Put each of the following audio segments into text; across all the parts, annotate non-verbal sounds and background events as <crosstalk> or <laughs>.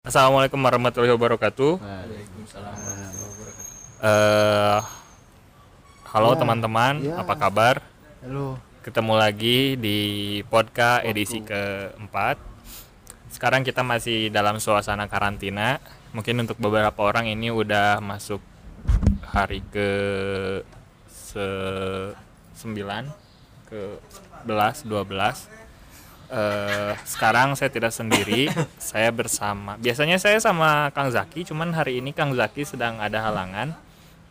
Assalamualaikum warahmatullahi wabarakatuh. Waalaikumsalam warahmatullahi wabarakatuh. Eh, halo Ya, teman-teman, ya. apa kabar? Halo. Ketemu lagi di podcast edisi keempat. Sekarang kita masih dalam suasana karantina. Mungkin untuk beberapa orang ini udah masuk hari ke se 9 ke 11 12 eh sekarang saya tidak sendiri, saya bersama. Biasanya saya sama Kang Zaki, cuman hari ini Kang Zaki sedang ada halangan,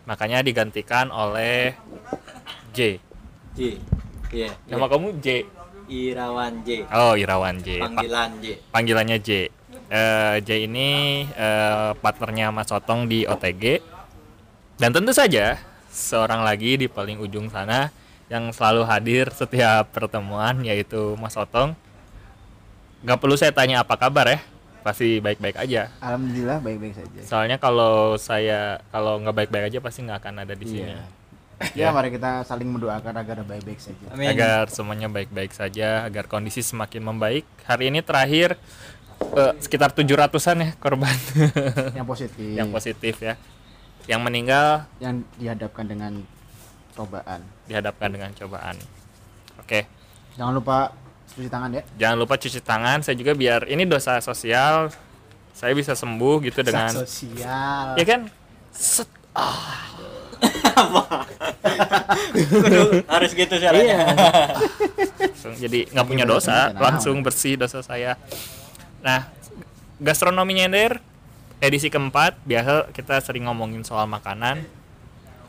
makanya digantikan oleh J. J. Iya. Nama kamu J. Irawan J. Oh, Irawan J. Pa- Panggilan J. panggilannya J. Eh, J ini eh, partnernya Mas Otong di OTG. Dan tentu saja seorang lagi di paling ujung sana yang selalu hadir setiap pertemuan yaitu Mas Otong. Gak perlu saya tanya apa kabar ya, pasti baik-baik aja. Alhamdulillah baik-baik saja. Soalnya kalau saya kalau nggak baik-baik aja pasti nggak akan ada di sini. Iya. Ya. Ya, mari kita saling mendoakan agar baik-baik saja. Amin. agar semuanya baik-baik saja, agar kondisi semakin membaik. Hari ini terakhir eh, sekitar 700-an ya korban <laughs> Yang positif. yang positif ya. Yang meninggal Yang dihadapkan dengan cobaan. dihadapkan dengan cobaan. Oke, Jangan lupa cuci tangan ya. jangan lupa cuci tangan. Saya juga biar ini dosa sosial, saya bisa sembuh gitu dengan Sak sosial. ya kan? Set. Kudu harus gitu Iya. caranya. langsung jadi nggak punya Iya, dosa langsung bersih dosa saya nah gastronomi nyender edisi keempat biasa kita sering ngomongin soal makanan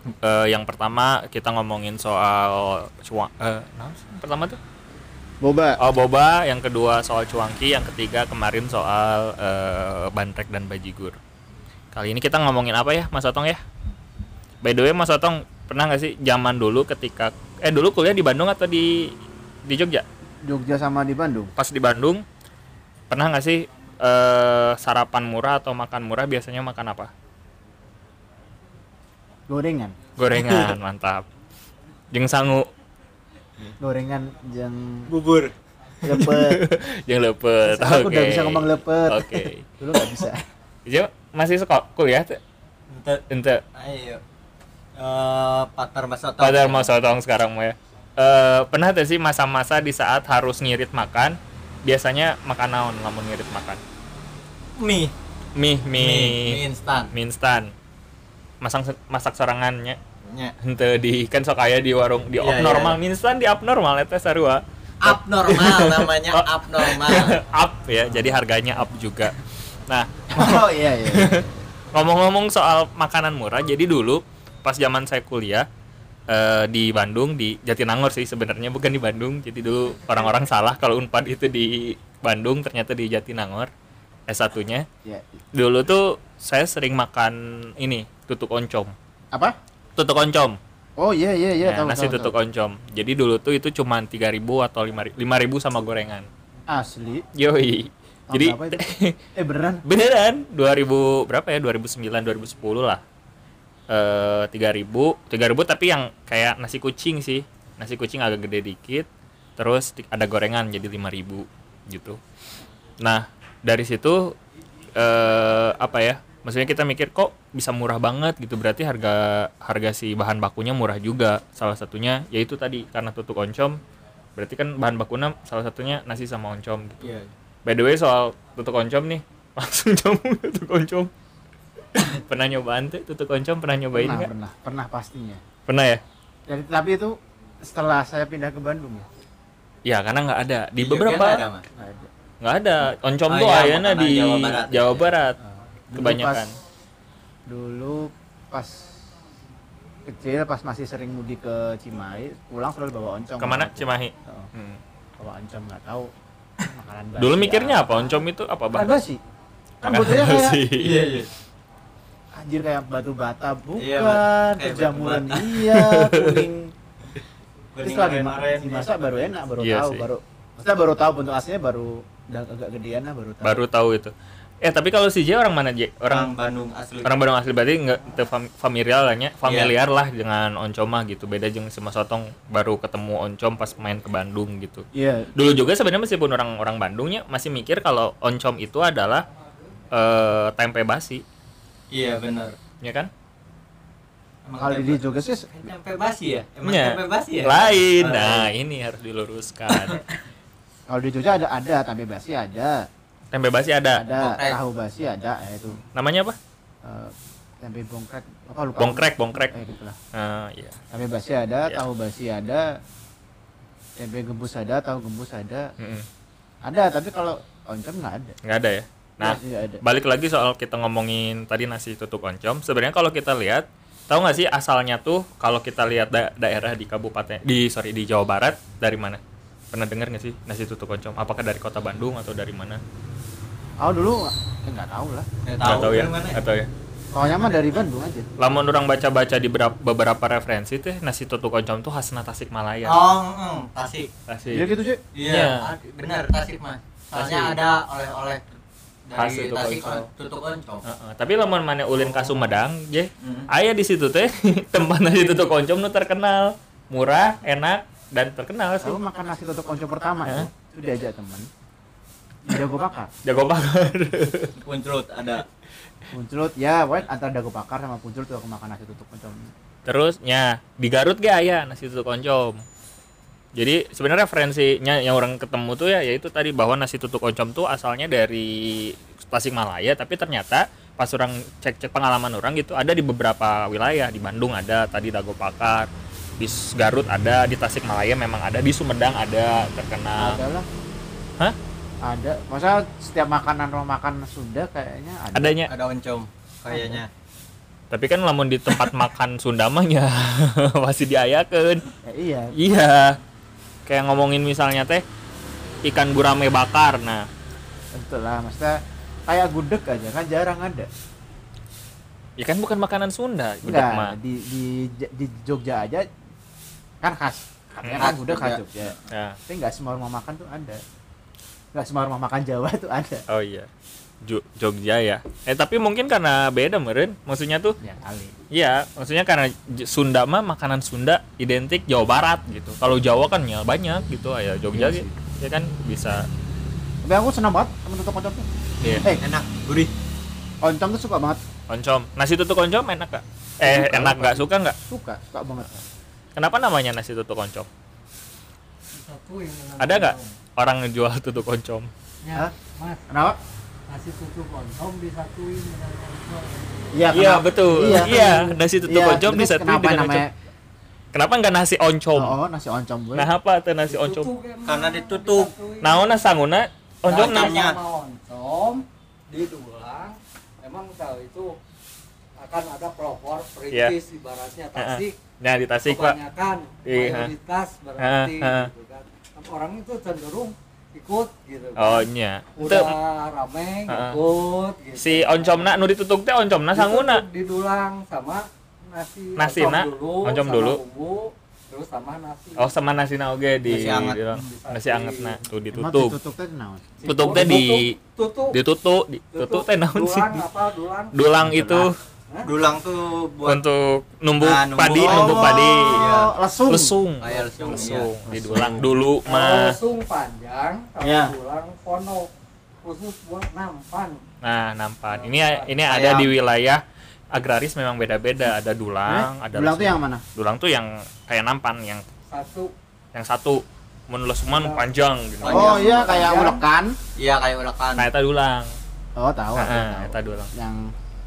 Eh, yang pertama kita ngomongin soal eh, sih? pertama tuh Boba. oh boba yang kedua soal cuangki yang ketiga kemarin soal eh, bandrek dan bajigur kali ini kita ngomongin apa ya mas Otong ya by the way mas Otong pernah nggak sih zaman dulu ketika eh dulu kuliah di Bandung atau di di Jogja Jogja sama di Bandung. pas di Bandung pernah nggak sih eh, sarapan murah atau makan murah biasanya makan apa Gorengan. gorengan mantap jeng sangu Gorengan yang Bubur. lepet. jeng <laughs> lepet Aku oke udah bisa ngomong lepet. oke <laughs> Dulu nggak bisa. Iya, masih sekolah kuliah tuh Ente. ente Ayo. Eh, partner Mas Otong. padahal mau sotong sekarang ya Eh, pernah tuh sih masa-masa di saat harus ngirit makan biasanya makan naon lamun ngirit makan Mie. mie Mie, mie mie instan. mie instan masak masak sorangannya Nya. henteu di kan sok aya di warung di Iya, abnormal iya. mie instan di abnormal eta sarua Abnormal <laughs> namanya Oh. abnormal. <laughs> up ya jadi harganya up juga nah Oh iya iya. <laughs> ngomong-ngomong soal makanan murah jadi dulu pas zaman saya kuliah eh, di Bandung di Jatinangor sih sebenarnya bukan di Bandung jadi dulu orang-orang salah kalau Unpad itu di Bandung ternyata di Jatinangor S1 nya Ya. dulu tuh saya sering makan ini tutuk oncom Apa? Tutuk oncom. Oh iya iya iya Ya, tahu nasi tahu, tutuk tahu. oncom. Jadi dulu tuh itu cuma 3000 atau 5000 sama gorengan. Asli. yoi. Tahun jadi? <laughs> Eh beneran? beneran. 2000 berapa ya? 2009 2010 lah. Eh 3000 3000 tapi yang kayak nasi kucing sih. Nasi kucing agak gede dikit. Terus ada gorengan jadi 5000 gitu. Nah dari situ eh apa ya maksudnya kita mikir kok bisa murah banget gitu berarti harga harga si bahan bakunya murah juga salah satunya yaitu tadi karena tutuk oncom berarti kan bahan bakunya salah satunya nasi sama oncom gitu Iya. By the way soal tutuk oncom nih, <laughs> langsung ke tutuk oncom. <laughs> pernah nyobaan tuh tutuk oncom pernah nyobain Pernah nggak? pernah pernah pastinya. Pernah ya? Jadi, tapi itu setelah saya pindah ke Bandung ya. Ya karena nggak ada di, Di Jogja beberapa nggak ada? Nggak ada. Oncom Oh tuh iya, ayana di Jawa Barat. Jawa Barat Dulu kebanyakan. pas- dulu pas kecil pas masih sering mudik ke Cimahi pulang selalu bawa oncom Ke mana? Bawa- Cimahi. Oh, Hmm. bawa oncom nggak tahu makanan <laughs> basi Dulu mikirnya apa? Oncom itu apa bang? basi kan bentuknya kayak sih. Iya, iya. anjir kayak batu bata bukan Iya, kejamuran iya <laughs> kuning terus lagi dimasak baru enak baru Iya tahu sih. baru kita baru tahu bentuk aslinya baru udah agak gedean lah baru tahu Baru tahu itu. Eh tapi kalau si J orang mana J? Orang Orang Bandung asli. orang Bandung asli berarti nggak familiar lah nya, Iya. familiar lah dengan oncom mah gitu. Beda jeung sama sotong baru ketemu oncom pas main ke Bandung gitu. Iya. Dulu juga sebenarnya meskipun orang orang Bandungnya masih mikir kalau oncom itu adalah eh, tempe basi, Iya benar. ya kan? Emang Kalau di juga sih tempe basi ya? Emang Nya. tempe basi ya? Lain. Oh, Nah, ini harus diluruskan. <laughs> kalau di Jogja ada ada tempe basi ada, tempe basi ada. ada Bongkrek. tahu basi ada ya itu Namanya apa? Eh, tempe bongkrek apa lupa Bongkrek, bongkrek. eh gitulah Ah, iya. tempe basi ada Iya. tahu basi ada tempe gembus ada tahu gembus ada Mm-mm. ada tapi kalau oncom nggak ada Nggak ada ya. Nah, Nggak ada balik lagi soal kita ngomongin tadi nasi tutuk oncom sebenarnya kalau kita lihat tahu nggak sih asalnya tuh kalau kita lihat da- daerah di kabupaten di sorry di Jawa Barat dari mana pernah dengar nggak sih nasi tutuk oncom apakah dari kota Bandung atau dari mana oh dulu eh, nggak tahu lah Nggak nggak tahu ya dari mana atau ya mah dari Bandung aja lamun orang baca-baca di berap- beberapa referensi teh nasi tutuk oncom tuh khasna Tasikmalaya Oh, mm, Tasik. Tasik Iya gitu sih Iya, Iya. ad- benar Tasik mas. Soalnya Tasik. ada oleh-oleh Khas tutuk Tasik oncom. tutuk oncom. Heeh, tapi lamun mana ulin ka Sumedang je Hmm. aya di situ teh <laughs> tempat nasi tutuk oncom nu terkenal murah enak dan terkenal sih aku makan nasi tutuk oncom pertama Hah? itu diajak temen di Dago Bakar jago bakar <laughs> Punclut ada. Puncelut ya pokoknya antara Dago Bakar sama Puncelut tuh aku makan nasi tutuk oncom Terus nya di Garut ge aya nasi tutuk oncom. Jadi sebenarnya referensinya yang orang ketemu tuh ya yaitu tadi bahwa nasi tutuk oncom tuh asalnya dari Tasikmalaya tapi ternyata pas orang cek-cek pengalaman orang gitu ada di beberapa wilayah di Bandung ada tadi Dago Pakar di Garut ada di Tasikmalaya memang ada di Sumedang ada terkenal ada lah Hah? Ada masa setiap makanan rumah makan Sunda kayaknya ada adanya Ada oncom kayaknya. tapi kan lamun di tempat makan Sunda mah ya <laughs> masih diayakeun Ya, iya Iya. Kayak ngomongin misalnya teh ikan gurame bakar. Nah, betul lah maksudnya kayak gudeg aja kan jarang ada ikan bukan makanan Sunda, gudeg enggak mah. di di di Jogja aja kan khas katanya Hmm. kan gudeg khas Jogja. Nah, tapi nggak semua rumah makan tuh ada nggak semua rumah makan Jawa tuh ada oh iya. Jo- Jogja ya. Eh tapi mungkin karena beda meren. Maksudnya tuh ya kali Iya, maksudnya karena Sunda mah makanan Sunda identik Jawa Barat gitu. Kalau Jawa kan ya banyak gitu, ya Jogja Iya gitu. Ya kan bisa. tapi aku senang banget temen tutuk oncom tuh Iya. eh Enak, gurih. oncom tuh suka banget Oncom. Nasi tutuk oncom enak gak? Eh, Suka, enak apa? gak? Suka nggak? suka suka banget Kenapa namanya nasi tutuk oncom? Ada nggak. Orang ngejual tutuk oncom? Ya, Hah? mas kenapa nasi tutuk oncom disatuin dengan oncom iya Iya betul. Iya. Iya, nasi tutuk Iya, oncom disatuin kenapa dengan namanya oncom. Kenapa nggak nasi oncom? oh, nasi oncom gue Nah apa tuh nasi oncom? Karena ditutup. Naona sanguna oncom Nah, sama oncom didulang emang tahu itu akan ada pelopor Iya. perintis ibaratnya tasik Nah di Tasik pak. kebanyakan Iya. mayoritas berarti Ha, ha. gitu orang itu cenderung ikut gitu kan. Oh nya. udah Teu, rame ha. ikut gitu si oncomna nu ditutuk teh oncomna sanguna. Ditutup didulang sama nasi Nasina, oncom dulu, oncom sama dulu. bumbu, terus sama nasi Oh sama nasi na oge di Nasi anget. di- Nasi. nasi anget na tuh Emang ditutup. ditutup teh naon tutup teh di- tutup Ditutup, di- tutup teh naon sih? dulang apa dulang Dulang itu Dulang tuh buat untuk numbuk Nah, numbuk. padi, Oh, numbuk padi. Iya. lesung Lesung. kayak lesung, Lesung. iya. Didulang dulu kalau mah. lesung panjang kalau Iya. dulang pondok khusus buat nampan Nah, nampan. Ini ini ada Ayam. di wilayah agraris memang beda-beda. Ada dulang, Eh, ada dulang tuh lesung. yang mana Dulang tuh yang kayak nampan, yang satu yang satu mun lesungan panjang gitu. Panjang. oh iya kayak ulekan Iya kayak ulekan. Nah, eta dulang. oh tahu Heeh, tahu. eta dulang. yang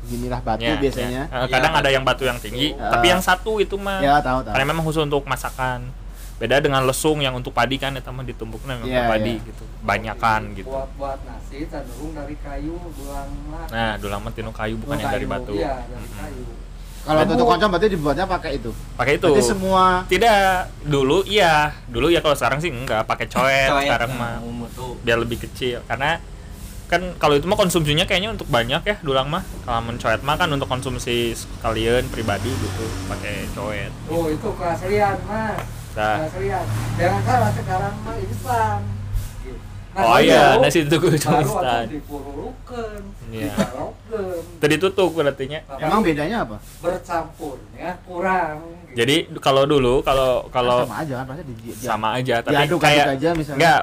ginilah batu Ya, biasanya ya. Eh, Iya, kadang ada batu. yang batu yang tinggi, Ya. tapi yang satu itu mah ya tahu tahu karena memang khusus untuk masakan. Beda dengan lesung yang untuk padi kan eta mah ditumbuknya memang untuk padi iya. gitu. Banyakan gitu. buat buat nasi cenderung dari kayu dulang Nah, dulang mah tinu kayu bukan yang dari batu. iya dari Mm-mm. kayu kalau bu- oncom berarti dibuatnya pakai itu Pakai itu. berarti semua Tidak, dulu iya. Dulu ya kalau sekarang sih enggak pakai coet, Coet, sekarang nah, mah tuh. biar lebih kecil karena kan kalau itu mah konsumsinya kayaknya untuk banyak ya dulang mah kalau mencoet mah kan untuk konsumsi kalian pribadi gitu pakai coet oh itu keaslian mas nah keaslian jangan salah sekarang mah instan gitu. Oh iya, nasi tuku dipururukeun Iya. Tadi tutup berarti nya. Emang bedanya apa? bercampurnya kurang gitu. Jadi kalau dulu kalau kalau sama aja kan pasti di, di sama aja tapi diaduk-aduk kayak aja misalnya. enggak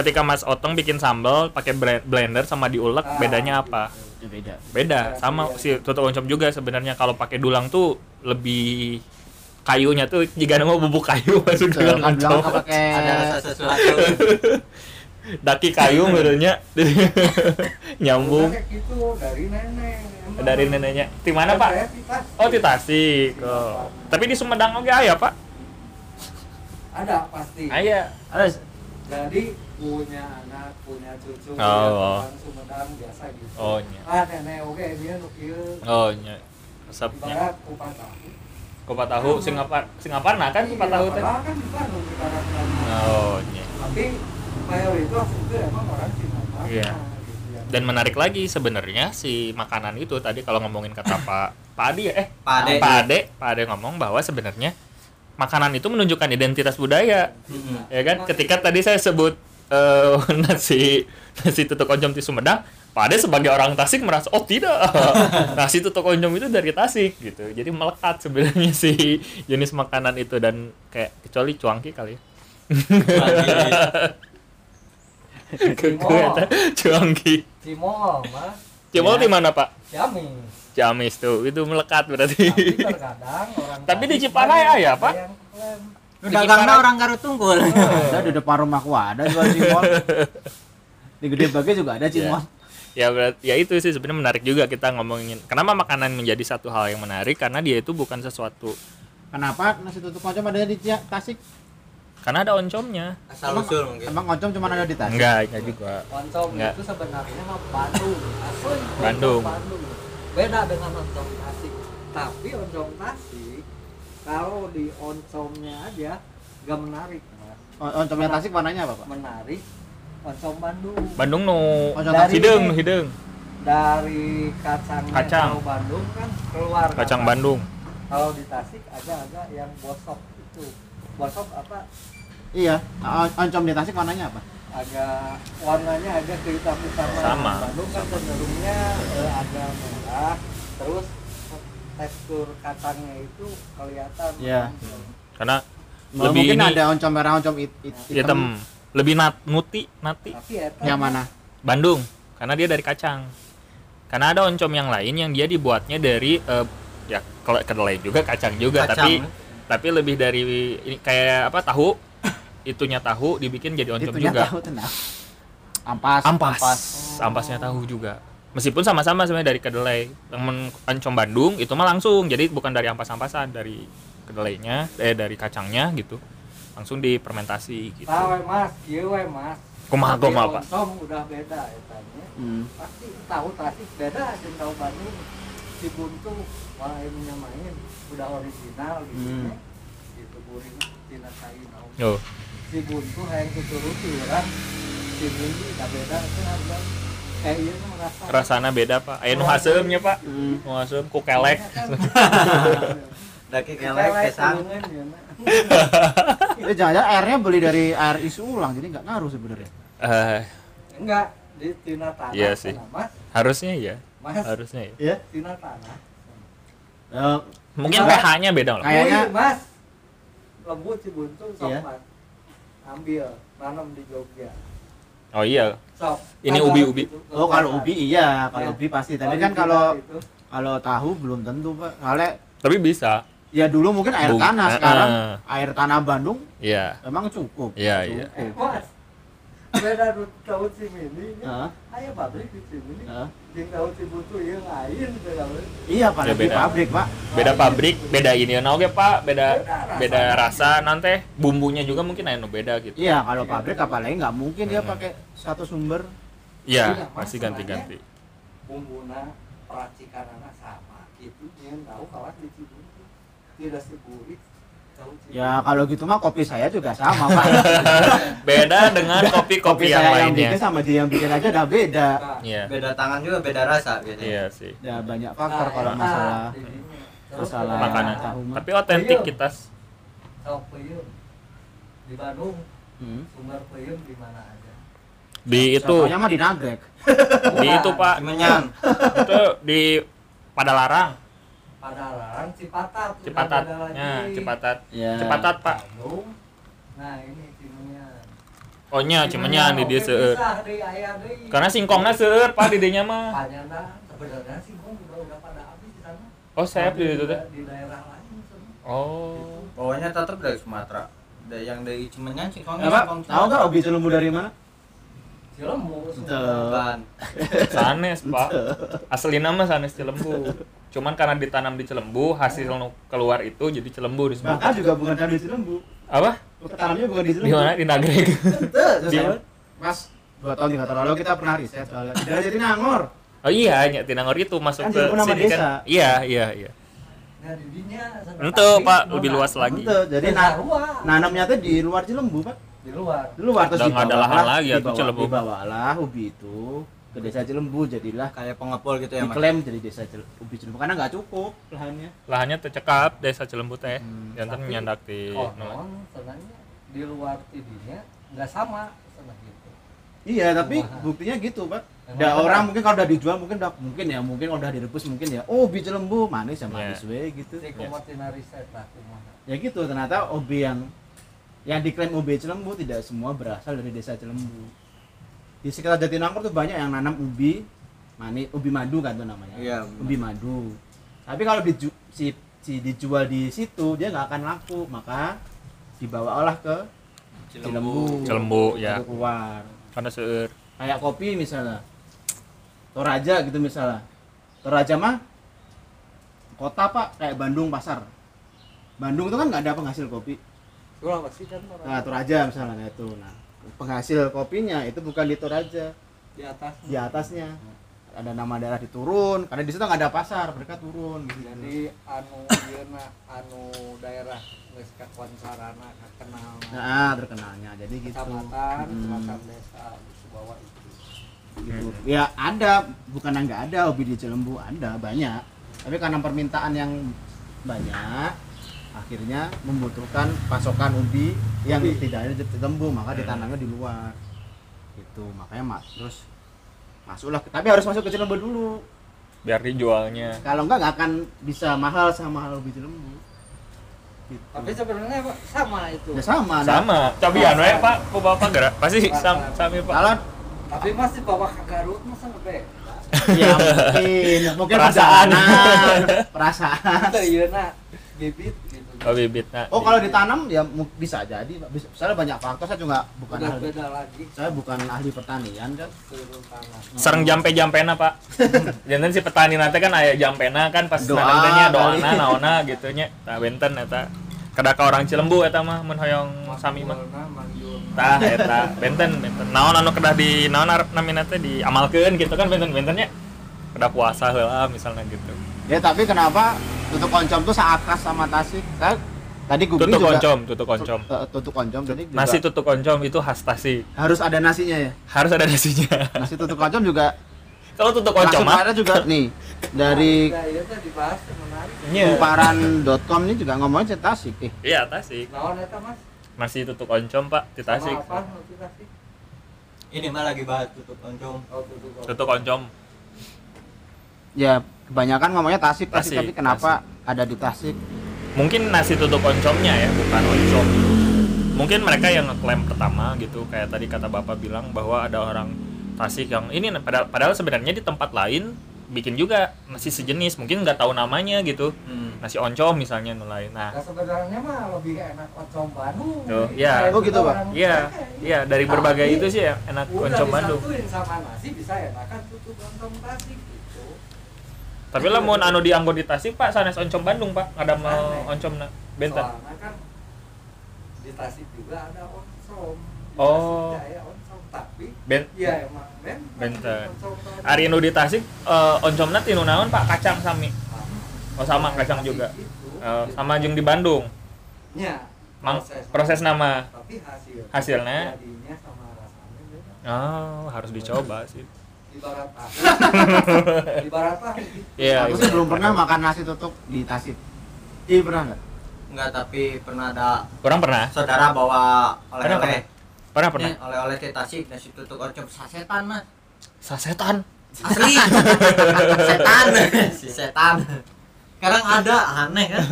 ketika Mas Otong bikin sambal pakai blender sama diulek Ah, bedanya apa? Ya beda. Beda sama si tutuk oncom juga sebenarnya kalau pakai dulang tuh lebih kayunya tuh jika nama bubuk kayu masuk dulang oncom. pakai ada rasa sesuatu <laughs> Daki kayu menurutnya <laughs> nyambung gitu dari nenek dari neneknya. Di mana, Pak? Oh, di Tasik. Oh. Tapi di Sumedang oke aya, Pak. ada pasti Aya. ada jadi punya anak punya cucu Oh. ya, orang Sumedang biasa gitu Oh, nya. ah nenek oke dia nu kieu Oh, nya. Resepnya. ibarat kupat tahu Kupat tahu Singapura Singaparna kan kupat Iya, tahu teh. kan di Bandung ibarat Bandung. Oh, nya. tapi mayoritas itu emang orang Singapura Iya. gitu ya. Dan menarik lagi sebenarnya si makanan itu tadi kalau ngomongin kata <coughs> Pak Pak Adi ya eh Pak Ade. Pak Ade, Pak Ade ngomong bahwa sebenarnya makanan itu menunjukkan identitas budaya. Mm-mm. Ya kan? Ketika tadi saya sebut eh, <laughs> nasi nasi tutuk oncom di Sumedang, Pak Ade sebagai orang Tasik merasa oh tidak. <laughs> nasi tutuk oncom itu dari Tasik gitu. Jadi melekat sebenarnya si jenis makanan itu dan kayak kecuali cuangki kali ya. Cimol. cuangki. Cimol mah Cimol Ya. di mana, Pak? Ciamis Ciamis tuh, itu melekat berarti. tapi terkadang orang Tapi di Tasik Cipanai ada aya, Pak? yang klaim. Dagangnya orang Garut Tunggul. ada di depan rumahku ada jual cimol. Di Gede Bage juga ada cimol. ya berarti ya itu sih sebenarnya menarik juga kita ngomongin kenapa makanan menjadi satu hal yang menarik karena dia itu bukan sesuatu Kenapa nasi tutuk oncom ada di Tasik? karena ada oncomnya Asal Emang- usul mungkin. Emang oncom cuma ada di Tasik? enggak enggak juga Oncom Enggak. itu sebenarnya mah Bandung, asli Bandung. Bandung. Beda dengan oncom Tasik. Tapi oncom Tasik kalau di oncomnya aja gak menarik, Mas. Oncomnya Tasik warnanya apa, Pak? Menarik oncom Bandung. Bandung nu Oncom Dari- hidung nu hidung Dari kacangnya Kacang. kalau Bandung kan keluar kacang kacang. Bandung Kalau di Tasik agak-agak yang bosok itu. Bosok apa? Iya, oncom di Tasik warnanya apa? agak warnanya agak kehitam hitam Sama. Bandung kan cenderungnya eh, agak merah terus tekstur kacangnya itu kelihatan Iya. karena Mau lebih mungkin ini ada oncom merah, oncom it, it, hitam lebih nat nuti nati tapi eta Yang mana? Bandung karena dia dari kacang karena ada oncom yang lain yang dia dibuatnya dari eh, ya kalau kedelai juga kacang juga Kacang. tapi tapi lebih dari ini kayak apa tahu <laughs> itunya tahu dibikin jadi oncom Itunya juga tahu tenang. Ampas. ampas Ampas. ampasnya tahu juga meskipun sama-sama sebenarnya dari kedelai. Temen oncom Bandung itu mah langsung. Jadi bukan dari ampas-ampasan dari kedelainya eh dari kacangnya gitu. Langsung difermentasi gitu. Tahu we, mas. We mas. Kumaha kumaha pak? oncom udah beda etanya Hmm. pasti tahu tasik beda jeung tahu Bandung. Si buntu ini main. Udah original gitu Hmm. ya. gitu buring tina kain naon. Yo, si buntu hayang tuturuti urang si buntu udah beda itu harga kayak ieu mah rasa rasana beda pak. Aya nu haseumnya pak. Hmm. nu haseum ku kelek. <laughs> Daki kelek kesang. Itu <laughs> jangan-jangan airnya beli dari air isu ulang, jadi nggak ngaruh sebenarnya. Eh, enggak di tina tanah. Iya sih. mas? Harusnya ya mas? Harusnya ya Iya. tina tanah. Eh, mungkin pH-nya beda lah Kayaknya- mas. Lembut si buntu sok Iya. ambil nanam di Jogja oh iya sok Ini ubi-ubi. gitu, oh kalau ubi iya, kalau Iya. ubi pasti. Tapi kan kalau itu. kalau tahu belum tentu, Pak. Soalnya tapi bisa ya dulu mungkin air Bung- tanah, Eh, sekarang eh. air tanah Bandung iya memang cukup. Iya, iya. eh mas beda du- tahu Cimini Heeh. aya pabrik di Cimini We. Iya, Pak, Ya, di beda. pabrik, Pak. beda pabrik beda ini oke pak beda Beda beda rasa. nanti bumbunya juga mungkin nu beda gitu Iya, kalau pabrik apalagi nggak mungkin dia Hmm. pakai satu sumber. iya Iya, pasti ganti-ganti bumbuna peracikan anak sama gitu yang tahu kawan di Cibuntu tidak Cibuntu Ya kalau gitu mah kopi saya juga sama, Pak. <laughs> beda dengan kopi-kopi yang saya yang lainnya bikin sama dia yang bikin aja udah beda. Nah, iya Beda tangan juga beda rasa biasanya. iya sih Ya banyak faktor nah, kalau masalah. Terus masalah makanan tahu mah. tapi Sok peyem di Bandung Hmm. sumber peyem di mana aja Di itu, Sotonya mah di nagrek. di itu Pak, Cimenyan. itu di Padalarang, Padalarang Cipatat Cipatat. Ya, Cipatat. Ya. Cipatat Pak. Bandung nah ini Cimenyan Oh nya, Cimenyan di dia seueur. Karena singkongnya seueur Pak di dinya mah. Panyana sebenarnya sih gua udah pada habis di sana Oh, saya di itu teh. di daerah lain. Oh. Pokoknya tetap dari Sumatera. Dari yang dari Cimenyan sih Ya, Pak, tahu nggak hobi celumbu dari mana? Cilembu Bukan. <laughs> Sanes, Pak. Asli nama sanes Cilembu. Cuman karena ditanam di Cilembu, hasil nu keluar itu jadi Cilembu disebut. Bahkan juga bukan dari celumbu. Apa? Tanamnya bukan di celumbu. Di mana? Di Nagreg. Di Di- Mas, dua tahun tiga tahun lalu kita pernah riset soalnya. Tidak jadi nangor. Oh iya, nya Tinangor itu masuk Kan ke Cilembu sini desa. kan. Iya, iya, iya. nah di Itu, tapi Pak, lebih luas lagi. Itu, jadi Di na luar. nanamnya tuh di luar Cilembu, Pak. Di luar Di luar terus Udah nggak ada lahan lagi ya, tuh dibawa, Cilembu. dibawalah ubi itu ke desa Cilembu jadilah Kayak pengepul gitu ya, diklaim jadi desa Cil- ubi Cilembu karena nggak cukup lahannya. Lahannya tercekap desa Cilembu teh. Hmm, Jantan tapi nyandak di oh sebenarnya di luar tidinya nggak sama sama gitu Iya, tapi Wah. buktinya gitu, Pak. Ada orang mungkin kalau udah dijual mungkin udah mungkin ya, mungkin kalau udah direbus mungkin ya, oh ubi Cilembu manis ya manis Iya. we gitu. si lah kumaha Ya gitu, ternyata ubi yang yang diklaim ubi Cilembu tidak semua berasal dari desa Cilembu. Di sekitar Jatinangor tuh banyak yang nanam ubi manis, ubi madu kan tuh namanya. Iya, ubi madu. Tapi kalau diju, si, si dijual di situ dia nggak akan laku, maka dibawa olah ke Cilembu. Cilembu, ya. Baru keluar. Karena seueur. Kayak kopi misalnya. Toraja gitu misalnya. Toraja mah kota pak kayak Bandung pasar. Bandung itu kan nggak ada penghasil kopi. Kan Nah, Toraja misalnya itu. Nah, penghasil kopinya itu bukan di Toraja, di atas di atasnya. Ada nama daerah diturun, karena di situ nggak ada pasar, mereka turun gitu. jadi anu yeuna anu daerah geus kakuansarana kakenal Nah, terkenalnya. Jadi gitu. kecamatan Hmm. kecamatan desa di bawah itu gitu. Ya ada, bukan nggak ada hobi di Cilembu, ada banyak. Tapi karena permintaan yang banyak, akhirnya membutuhkan pasokan ubi yang tidak ada di Cilembu, maka ditanamnya di luar. Gitu, makanya mas terus masuklah. Tapi harus masuk ke Cilembu dulu. Biar dijualnya. Kalau enggak nggak akan bisa mahal sama mahal ubi Cilembu. Gitu. tapi sebenarnya Pak, sama itu Ya sama. nah. Sama. Cobian we, Pak. Ku Bapak gerak. Pasti sam sami, Pak. Kalau tapi masih bawa ke Garut masa nggak ya mungkin mungkin Perasaan. perasaan itu bibit Oh, bibitnya. Oh kalau ditanam ya bisa jadi. Bisa, banyak faktor. Saya juga bukan udah ahli, beda lagi saya bukan ahli pertanian kan. Sereng jampe-jampena, Pak. <laughs> Jantan si petani nanti kan aya jampena kan pas Doa nanam teh nya doana naona gitu nya. Tah benten eta. Kada ka orang Cilembu eta mah mun hoyong sami mah. Tah eta benten benten. Naon anu kedah di naon arep namina teh diamalkeun gitu kan benten-bentennya. Kedah puasa heula misalnya gitu. Ya tapi kenapa tutuk oncom tuh saat khas sama Tasik? Kan tadi Gubi Tutuk juga oncom, tutuk oncom. Eh, tutuk oncom jadi juga Nasi tutuk oncom itu khas Tasik. harus ada nasinya ya. Harus ada nasinya. Nasi tutuk oncom juga Kalau tutuk oncom mah ada juga nih dari kumparan.com ini juga ngomongin cerita Tasik eh. Iya, Tasik. naon eta Mas Nasi tutuk oncom, Pak, di Tasik. Ini mah lagi bahas tutup oncom. oh tutup Tutuk oncom. Ya kebanyakan ngomongnya Tasik, Tasik, Tasik, tapi kenapa ada di Tasik? mungkin nasi tutuk oncomnya ya bukan oncom mungkin mereka yang ngeklaim pertama gitu kayak tadi kata bapak bilang bahwa ada orang Tasik yang ini padahal, padahal sebenarnya di tempat lain bikin juga nasi sejenis mungkin nggak tahu namanya gitu Hmm. nasi oncom misalnya nu lain nah Nah, sebenarnya mah lebih enak oncom Bandung. Tuh, iya. Kayak Oh, gitu, Pak? iya pakai. iya dari berbagai Tapi itu sih ya enak oncom Bandung sama nasi bisa enakan tutup oncom Tasik. Tapi lah mau anu dianggo di Tasik pak sanes oncom Bandung pak ada mau oncom na benten Soalnya kan di Tasik juga ada oncom. Di Oh. Tasik ya oncom tapi ben iya emang ben Benten. oncom Bandung. Ari nu di Tasik eh, oncomna tinu naon pak kacang sami oh sama kacang Tasik juga itu, gitu. sama jeung di Bandung Ya, Mang, proses nama tapi hasil Hasilnya? oh harus dicoba sih Ibarat tahu. <laughs> Ibarat tahu. Iya, Aku iya. sih belum pernah makan nasi tutuk di Tasik. Iya pernah nggak? Enggak, tapi pernah ada orang pernah? saudara bawa Pernah, oleh-oleh. pernah pernah? Nih, oleh-oleh teh Tasik nasi tutuk oncom sasetan mas. Sasetan? Asli. <laughs> Setan. Si setan. Sekarang ada aneh kan?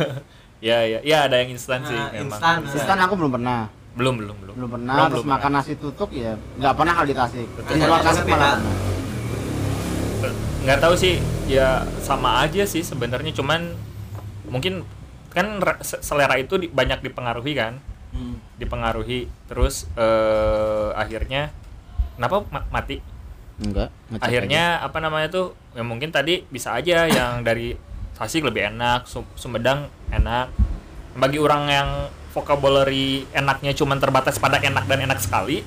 Ya ya ya ada yang instan sih Nah, memang. instan. Aku belum pernah. Belum belum belum. Belum pernah Belum, terus belum makan nasi tutuk ya nggak pernah kalau di Tasik. Di luar Tasik malah pernah. Nggak tahu sih. Ya sama aja sih sebenarnya. Cuman mungkin kan selera itu di- banyak dipengaruhi kan? Hmm. dipengaruhi. Terus eh, akhirnya kenapa ma- mati? Enggak akhirnya apa namanya tuh? Ya mungkin tadi bisa aja yang dari Tasik lebih enak Sum- Sumedang enak. Bagi orang yang vocabulary enaknya cuman terbatas pada enak dan enak sekali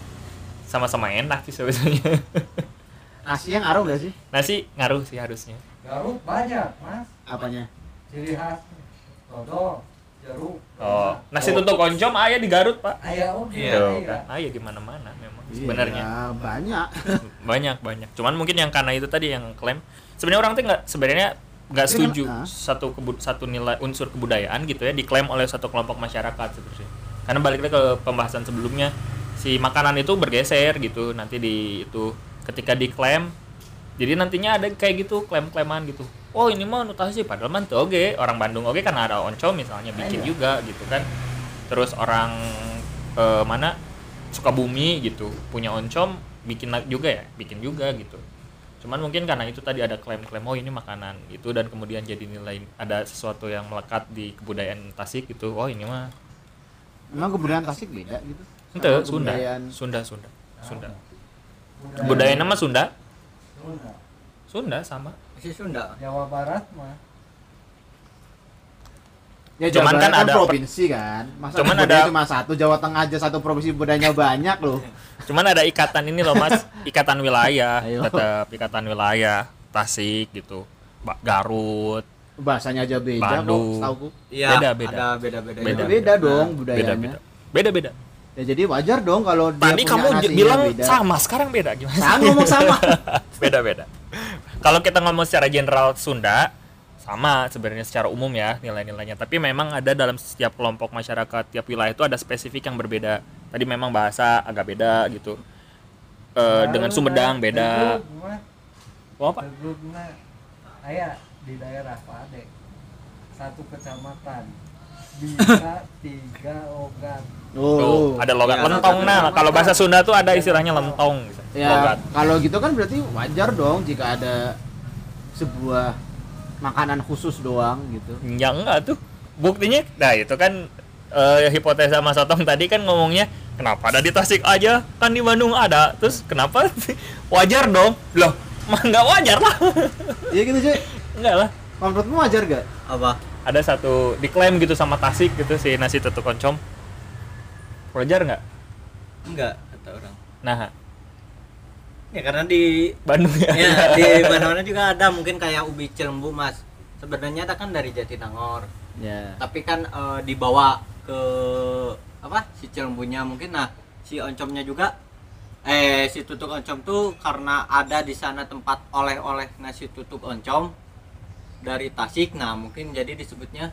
sama-sama enak sih sebetulnya <laughs> nasi yang ngaruh gak sih? Nasi ngaruh sih harusnya. Garut banyak mas. Apanya? Ciri khas dodol jeruk oh nasi tutuk oncom ayah di Garut pak. Ayah oke Iya. Tuh, iya. kan ayah di mana-mana memang Iya, sebenarnya. banyak. <laughs> Banyak banyak. Cuman mungkin yang karena itu tadi yang klaim. Sebenarnya orang tuh nggak sebenarnya nggak setuju kan, ah. satu kebu- satu nilai unsur kebudayaan gitu ya diklaim oleh satu kelompok masyarakat sebenarnya karena balik lagi ke pembahasan sebelumnya si makanan itu bergeser gitu nanti di itu ketika diklaim jadi nantinya ada kayak gitu klaim-klaiman gitu. Oh ini mah nutasi padahal mah teu oge orang Bandung oge karena ada oncom misalnya bikin Iya. juga gitu kan. Terus orang eh, mana Sukabumi gitu punya oncom bikin juga ya bikin juga gitu. Cuman mungkin karena itu tadi ada klaim-klaim oh ini makanan itu dan kemudian jadi nilai ada sesuatu yang melekat di kebudayaan Tasik gitu oh ini mah emang kebudayaan Tasik beda gitu. Ente Sunda. kebudayaan- Sunda Sunda. Sunda Budaya budaya nama Sunda? Sunda. Sunda sama. Masih Sunda. Jawa Barat mah. Ya Cuman Jawa kan Barat ada- provinsi kan? Masa Cuman ada- cuma satu Jawa Tengah aja satu provinsi budayanya banyak loh. <laughs> Cuman ada ikatan ini loh mas. Ikatan wilayah. Ayo. tetap ikatan wilayah. Tasik gitu. Garut. Bahasanya aja beda Bandung. kok iya Beda, beda. ada beda beda Beda. beda. dong beda budayanya. beda. Beda beda ya jadi wajar dong kalau dia tadi punya kamu bilang beda. sama sekarang beda gimana sama ngomong sama. <laughs> Beda beda kalau kita ngomong secara general Sunda sama sebenarnya secara umum ya nilai-nilainya. Tapi memang ada dalam setiap kelompok masyarakat tiap wilayah itu ada spesifik yang berbeda. Tadi memang bahasa agak beda gitu. Eh, dengan Sumedang beda. oh, apa Tegugna aya di daerah Pade satu kecamatan. Bisa tiga logat oh, Tuh, ada logat Iya, lentong. Nah kalau bahasa Sunda tuh ada istilahnya lentong. Gitu. ya logat. kalau gitu kan berarti wajar dong jika ada sebuah makanan khusus doang gitu. Ya enggak tuh. Buktinya nah itu kan eh, hipotesa Mas Otong tadi kan ngomongnya kenapa ada di Tasik aja? Kan di Bandung ada. Terus kenapa? <laughs> Wajar dong. Loh <laughs> mah nggak wajar lah. Iya gitu sih enggak lah. Menurutmu wajar gak apa? Ada satu diklaim gitu sama Tasik gitu si nasi tutuk oncom wajar nggak? Enggak kata orang. Nah. Ya karena di Bandung ya, ya <laughs> di mana-mana juga ada mungkin kayak ubi cilembu mas. Sebenarnya ada kan dari Jatinangor. Ya. Tapi kan eh, dibawa ke apa si cilembunya mungkin. Nah si oncomnya juga eh si tutuk oncom tuh karena ada di sana tempat oleh-oleh nasi tutuk oncom dari Tasik. Nah mungkin jadi disebutnya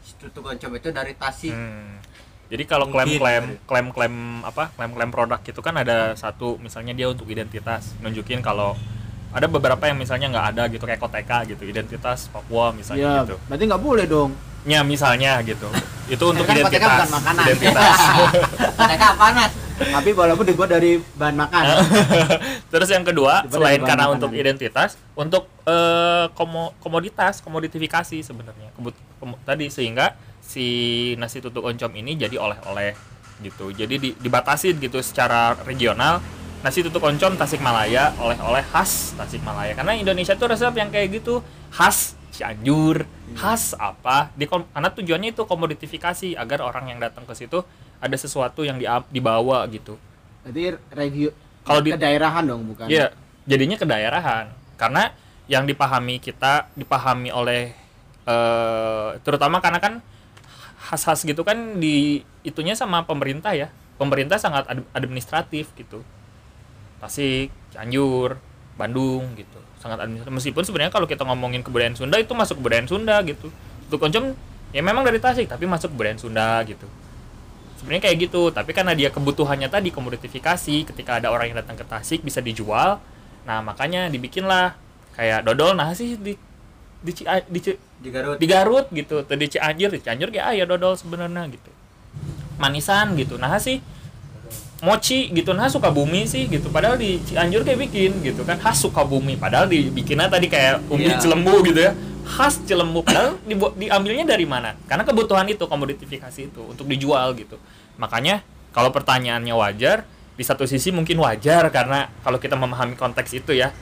si tutuk oncom itu dari Tasik. Hmm. Jadi kalau klaim-klaim klaim-klaim apa klaim-klaim produk itu kan ada satu misalnya dia untuk identitas nunjukin kalau ada beberapa yang misalnya nggak ada gitu kayak koteka gitu identitas Papua misalnya ya gitu. berarti nggak boleh dong Ya misalnya gitu. <laughs> Itu untuk Kan koteka identitas. bukan makanan. Identitas. <laughs> mereka apa mas tapi walaupun dibuat dari bahan makan <laughs> Terus yang kedua Coba selain karena makanan. untuk identitas, untuk eh, komo- komoditas, komoditifikasi sebenarnya. Kebut- kom- tadi sehingga si nasi tutuk oncom ini jadi oleh-oleh gitu. Jadi di- dibatasin gitu secara regional. Nasi tutuk oncom Tasikmalaya oleh-oleh khas Tasikmalaya. Karena Indonesia tuh resep yang kayak gitu khas Cianjur, khas apa? Di karena tujuannya itu komoditifikasi agar orang yang datang ke situ ada sesuatu yang dia- dibawa gitu. jadi regio Kalau di- kedaerahan dong bukan Iya, jadinya kedaerahan. Karena yang dipahami kita dipahami oleh eh terutama karena kan khas-khas gitu kan di itunya sama pemerintah ya. Pemerintah sangat ad- administratif gitu. Tasik, Cianjur, Bandung gitu. Sangat administratif. Meskipun sebenarnya kalau kita ngomongin kebudayaan Sunda itu masuk kebudayaan Sunda gitu. Untuk oncom ya memang dari Tasik tapi masuk kebudayaan Sunda gitu. sebenarnya kayak gitu tapi karena dia kebutuhannya tadi komoditifikasi ketika ada orang yang datang ke Tasik bisa dijual nah makanya dibikinlah kayak dodol sih di di, Cia- di, Ci- di Garut. di Garut gitu. Atau di Cianjur di Cianjur ya ya dodol sebenarnya gitu. Manisan gitu. Nah sih mochi gitu. Nah Sukabumi sih gitu. Padahal di Cianjur kayak bikin gitu kan. Khas Sukabumi padahal dibikinnya tadi kayak umbi Iya. Cilembu gitu ya. Khas Cilembu padahal dibu- diambilnya dari mana? Karena kebutuhan itu komoditifikasi itu untuk dijual gitu. Makanya kalau pertanyaannya wajar di satu sisi mungkin wajar karena kalau kita memahami konteks itu ya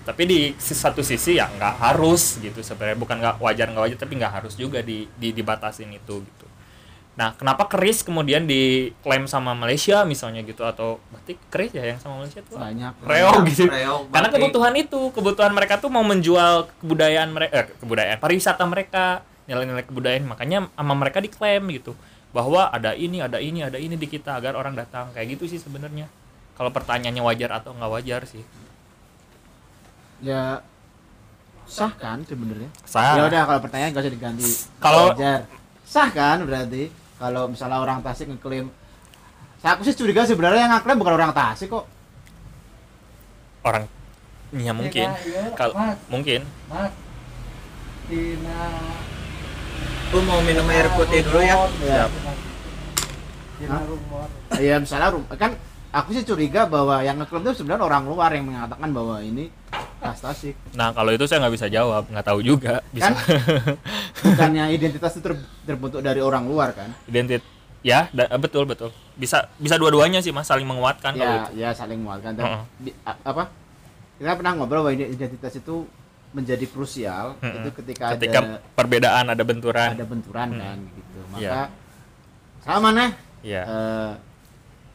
tapi di satu sisi ya nggak harus gitu sebenarnya. Bukan nggak wajar nggak wajar tapi nggak harus juga di, di dibatasin itu gitu. Nah kenapa keris kemudian diklaim sama Malaysia misalnya gitu? Atau batik keris ya yang sama Malaysia tuh? Banyak. Reog gitu. Reog, karena kebutuhan itu kebutuhan mereka tuh mau menjual kebudayaan mereka eh, kebudayaan pariwisata mereka nilai-nilai kebudayaan. Makanya sama mereka diklaim gitu. Bahwa ada ini ada ini ada ini di kita agar orang datang. Kayak gitu sih sebenarnya. Kalau pertanyaannya wajar atau nggak wajar sih ya sah kan sebenarnya? Sah. Ya udah kalau pertanyaan gak usah diganti. Kalau- sah kan berarti? Kalau misalnya orang Tasik ngeklaim saya aku sih curiga sebenarnya yang ngeklaim bukan orang Tasik kok. Orang ya mungkin. Iya, iya, kalau mungkin. Mas Tina Lu mau minum air putih dulu ya. Iya. Rumor. Ya misalnya rum- kan aku sih curiga bahwa yang ngeklaim itu sebenarnya orang luar yang mengatakan bahwa ini tas Tasik nah kalau itu saya nggak bisa jawab nggak tahu juga bisa. Kan? <laughs> bukannya identitas itu ter- terbentuk dari orang luar kan? Identit ya betul betul. Bisa bisa dua-duanya sih mas saling menguatkan kalau ya itu. ya saling menguatkan. Dan di- a- apa? Kita pernah ngobrol bahwa identitas itu menjadi krusial Mm-mm. itu ketika, ketika ada perbedaan ada benturan. Ada benturan Hmm. kan gitu. Maka Iya. sama nih ya. Eh,